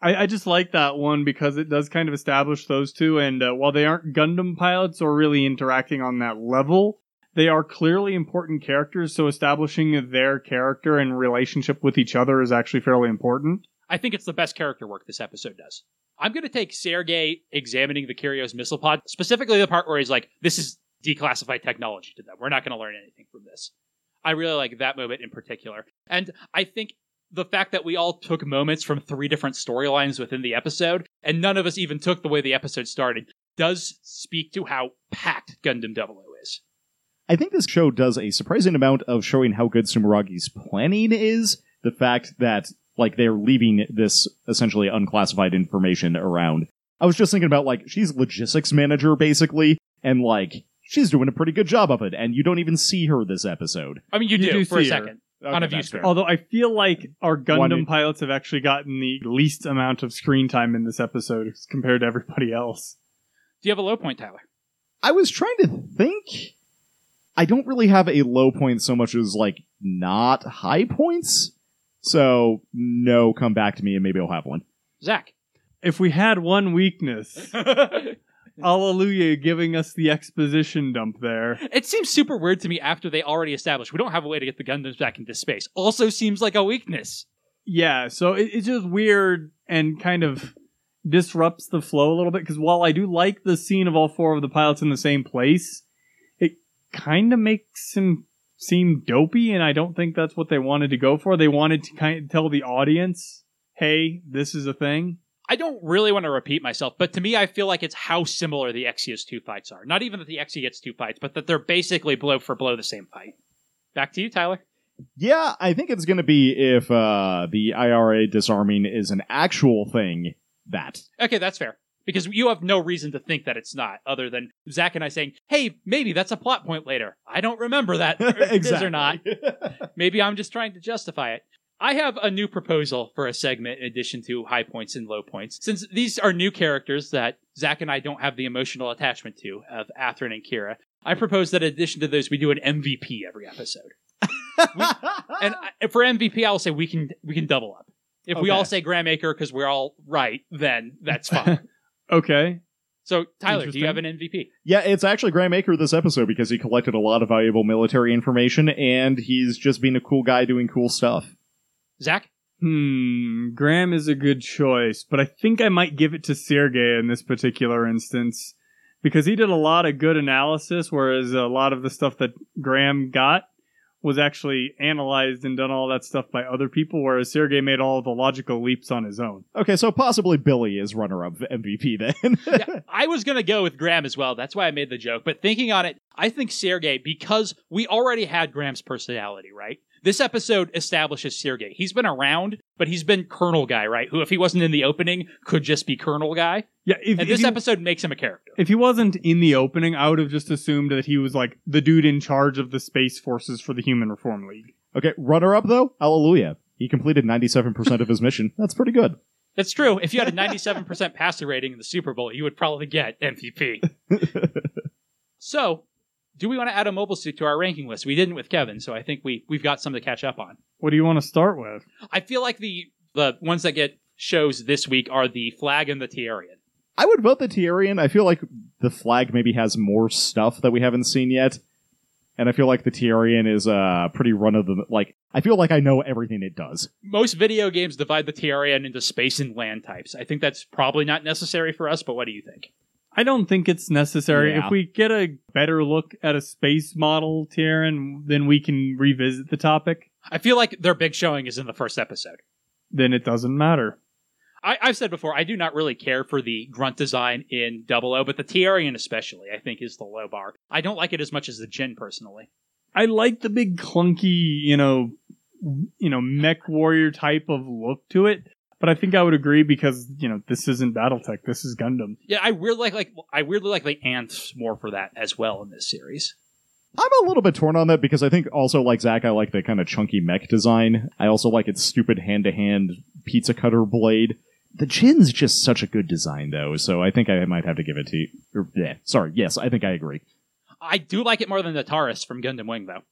I, I just like that one because it does kind of establish those two. And uh, while they aren't Gundam pilots or really interacting on that level, they are clearly important characters. So establishing their character and relationship with each other is actually fairly important. I think it's the best character work this episode does. I'm going to take Sergey examining the Kyrios missile pod, specifically the part where he's like, this is declassified technology to them. We're not going to learn anything from this. I really like that moment in particular. And I think the fact that we all took moments from three different storylines within the episode, and none of us even took the way the episode started, does speak to how packed Gundam 00 is. I think this show does a surprising amount of showing how good Sumeragi's planning is. The fact that, like, they're leaving this essentially unclassified information around. I was just thinking about, like, she's logistics manager, basically, and, like, she's doing a pretty good job of it, and you don't even see her this episode. I mean, you, You do, do for a see her. second. On a view screen. Although I feel like our Gundam One- pilots have actually gotten the least amount of screen time in this episode as compared to everybody else. Do you have a low point, Tyler? I was trying to think. I don't really have a low point so much as like not high points. So no, come back to me and maybe I'll have one. Zach. If we had one weakness, Allelujah giving us the exposition dump there. It seems super weird to me after they already established we don't have a way to get the Gundams back into space. Also seems like a weakness. Yeah, so it, it's just weird and kind of disrupts the flow a little bit because while I do like the scene of all four of the pilots in the same place, it kind of makes him seem dopey, and I don't think that's what they wanted to go for. They wanted to kind of tell the audience, "Hey, this is a thing." I don't really want to repeat myself, but to me, I feel like it's how similar the Exia's two fights are. Not even that the Exia gets two fights, but that they're basically blow for blow the same fight. Back to you, Tyler. Yeah, I think it's going to be if uh, the IRA disarming is an actual thing. That Okay, that's fair. Because you have no reason to think that it's not, other than Zach and I saying, hey, maybe that's a plot point later. I don't remember that. Is or not. Maybe I'm just trying to justify it. I have a new proposal for a segment in addition to high points and low points. Since these are new characters that Zach and I don't have the emotional attachment to of Athrun and Kira, I propose that in addition to those, we do an MVP every episode. And for MVP, I'll say we can we can double up. If we all say Graham Aker because we're all right, then that's fine. Okay. So, Tyler, do you have an MVP? Yeah, it's actually Graham Aker this episode because he collected a lot of valuable military information and he's just being a cool guy doing cool stuff. Zach? Hmm, Graham is a good choice, but I think I might give it to Sergey in this particular instance because he did a lot of good analysis, whereas a lot of the stuff that Graham got was actually analyzed and done all that stuff by other people, whereas Sergey made all the logical leaps on his own. Okay, so possibly Billy is runner up MVP then. yeah, I was going to go with Graham as well. That's why I made the joke. But thinking on it, I think Sergey, because we already had Graham's personality, right? This episode establishes Sergey. He's been around, but he's been Colonel Guy, right? Who, if he wasn't in the opening, could just be Colonel Guy. Yeah, if, And if this he, episode makes him a character. if he wasn't in the opening, I would have just assumed that he was like the dude in charge of the space forces for the Human Reform League. okay, runner up though? Allelujah. He completed 97% of his mission. That's pretty good. That's true. If you had a 97% passer rating in the Super Bowl, you would probably get MVP. so, do we want to add a mobile suit to our ranking list? We didn't with Kevin, so I think we, we've got some to catch up on. What do you want to start with? I feel like the the ones that get shows this week are the Flag and the Tieren. I would vote the Tieren. I feel like the flag maybe has more stuff that we haven't seen yet. And I feel like the Tieren is uh pretty run of the like I feel like I know everything it does. Most video games divide the Tieren into space and land types. I think that's probably not necessary for us, but what do you think? I don't think it's necessary. Yeah. If we get a better look at a space model, Tieren, then we can revisit the topic. I feel like their big showing is in the first episode. Then it doesn't matter. I, I've said before, I do not really care for the grunt design in Double O, but the Tieren especially, I think, is the low bar. I don't like it as much as the Jin personally. I like the big clunky, you know, you know, mech warrior type of look to it. But I think I would agree because you know this isn't BattleTech, this is Gundam. Yeah, I weirdly like, like I weirdly like the ants more for that as well in this series. I'm a little bit torn on that because I think also like Zach, I like the kind of chunky mech design. I also like its stupid hand to hand pizza cutter blade. The Jin's just such a good design though, so I think I might have to give it to you. Or, yeah, sorry, yes, I think I agree. I do like it more than the Taurus from Gundam Wing, though.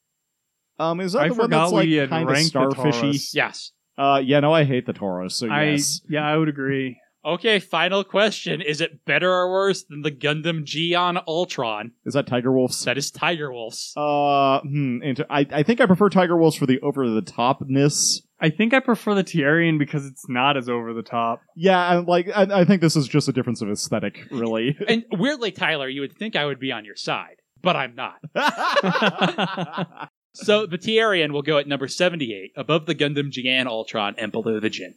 Um, is that I the one that's like we kind of ranked the starfishy? Yes. Uh, yeah, no, I hate the Taurus, so I yes. yeah, I would agree. Okay, final question. Is it better or worse than the Gundam Jiyan Altron? Is that Tiger Wolf's? That is Tiger Wolf's. Uh, hmm, inter- I, I think I prefer Tiger Wolves for the over the topness. I think I prefer the Tieren because it's not as over the top. Yeah, I, like I, I think this is just a difference of aesthetic, really. and weirdly, Tyler, you would think I would be on your side, but I'm not. So the Tieren will go at number 78, above the Gundam Jiyan Altron and below the Jin.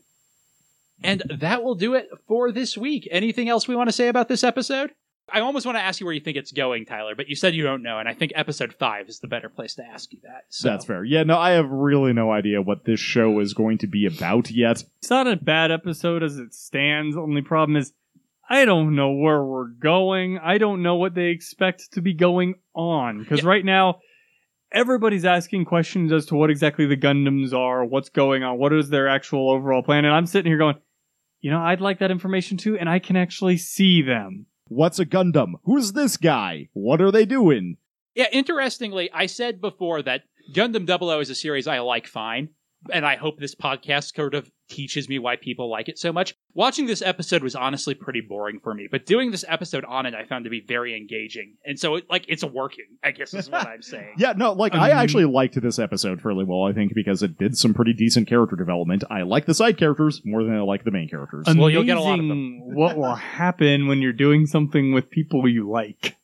And that will do it for this week. Anything else we want to say about this episode? I almost want to ask you where you think it's going, Tyler, but you said you don't know, and I think episode 5 is the better place to ask you that. So. That's fair. Yeah, no, I have really no idea what this show is going to be about yet. It's not a bad episode as it stands. Only problem is I don't know where we're going. I don't know what they expect to be going on because Yeah. right now everybody's asking questions as to what exactly the Gundams are, what's going on, what is their actual overall plan, and I'm sitting here going, you know, I'd like that information too, and I can actually see them. What's a Gundam? Who's this guy? What are they doing? Yeah, interestingly, I said before that Gundam 00 is a series I like fine, and I hope this podcast sort of teaches me why people like it so much. Watching this episode was honestly pretty boring for me, but doing this episode on it I found to be very engaging. And so it, like it's working, I guess is what I'm saying. Yeah, no, like I Um, actually liked this episode fairly well, I think, because it did some pretty decent character development. I like the side characters more than I like the main characters. Well, you'll get a lot of Amazing what will happen when you're doing something with people you like.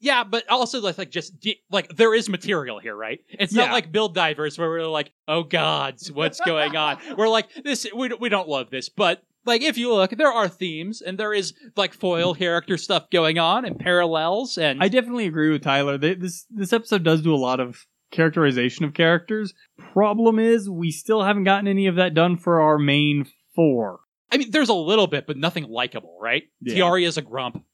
Yeah, but also like, just de- like there is material here, right? It's not like Build Divers where we're like, oh gods, what's going on? we're like this, we don't- we don't love this, but like if you look, there are themes and there is like foil character stuff going on and parallels and I definitely agree with Tyler. They, this this episode does do a lot of characterization of characters. Problem is, we still haven't gotten any of that done for our main four. I mean, there's a little bit, but nothing likable, right? Yeah. Tieria is a grump.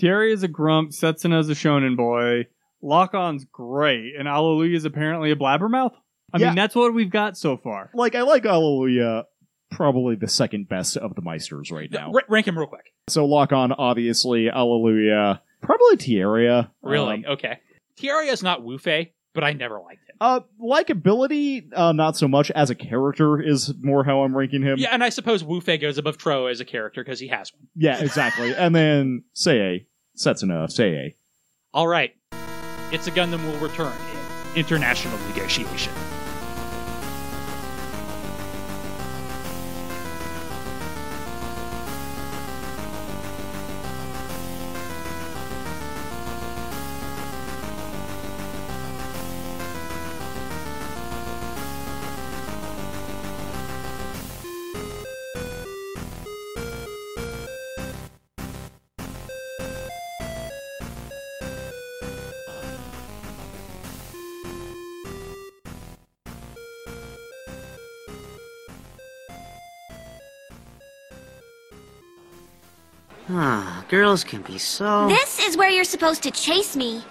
Tieria is a grump. Setsuna is a shonen boy. Lockon's great, and Allelujah is apparently a blabbermouth. I Yeah. mean, that's what we've got so far. like I like Allelujah probably the second best of the Meisters right now. R- rank him real quick. So Lockon obviously Allelujah, probably Tieria. Really? Um, okay. Tieria is not Wu Fei, but I never liked him. Uh likability uh not so much as a character is more how I'm ranking him. Yeah, and I suppose Wu Fei goes above Tro as a character because he has one. Yeah, exactly. and then Sei. Setsuna Seiei. All right. It's a Gundam will return in international negotiation. Girls can be so. This is where you're supposed to chase me.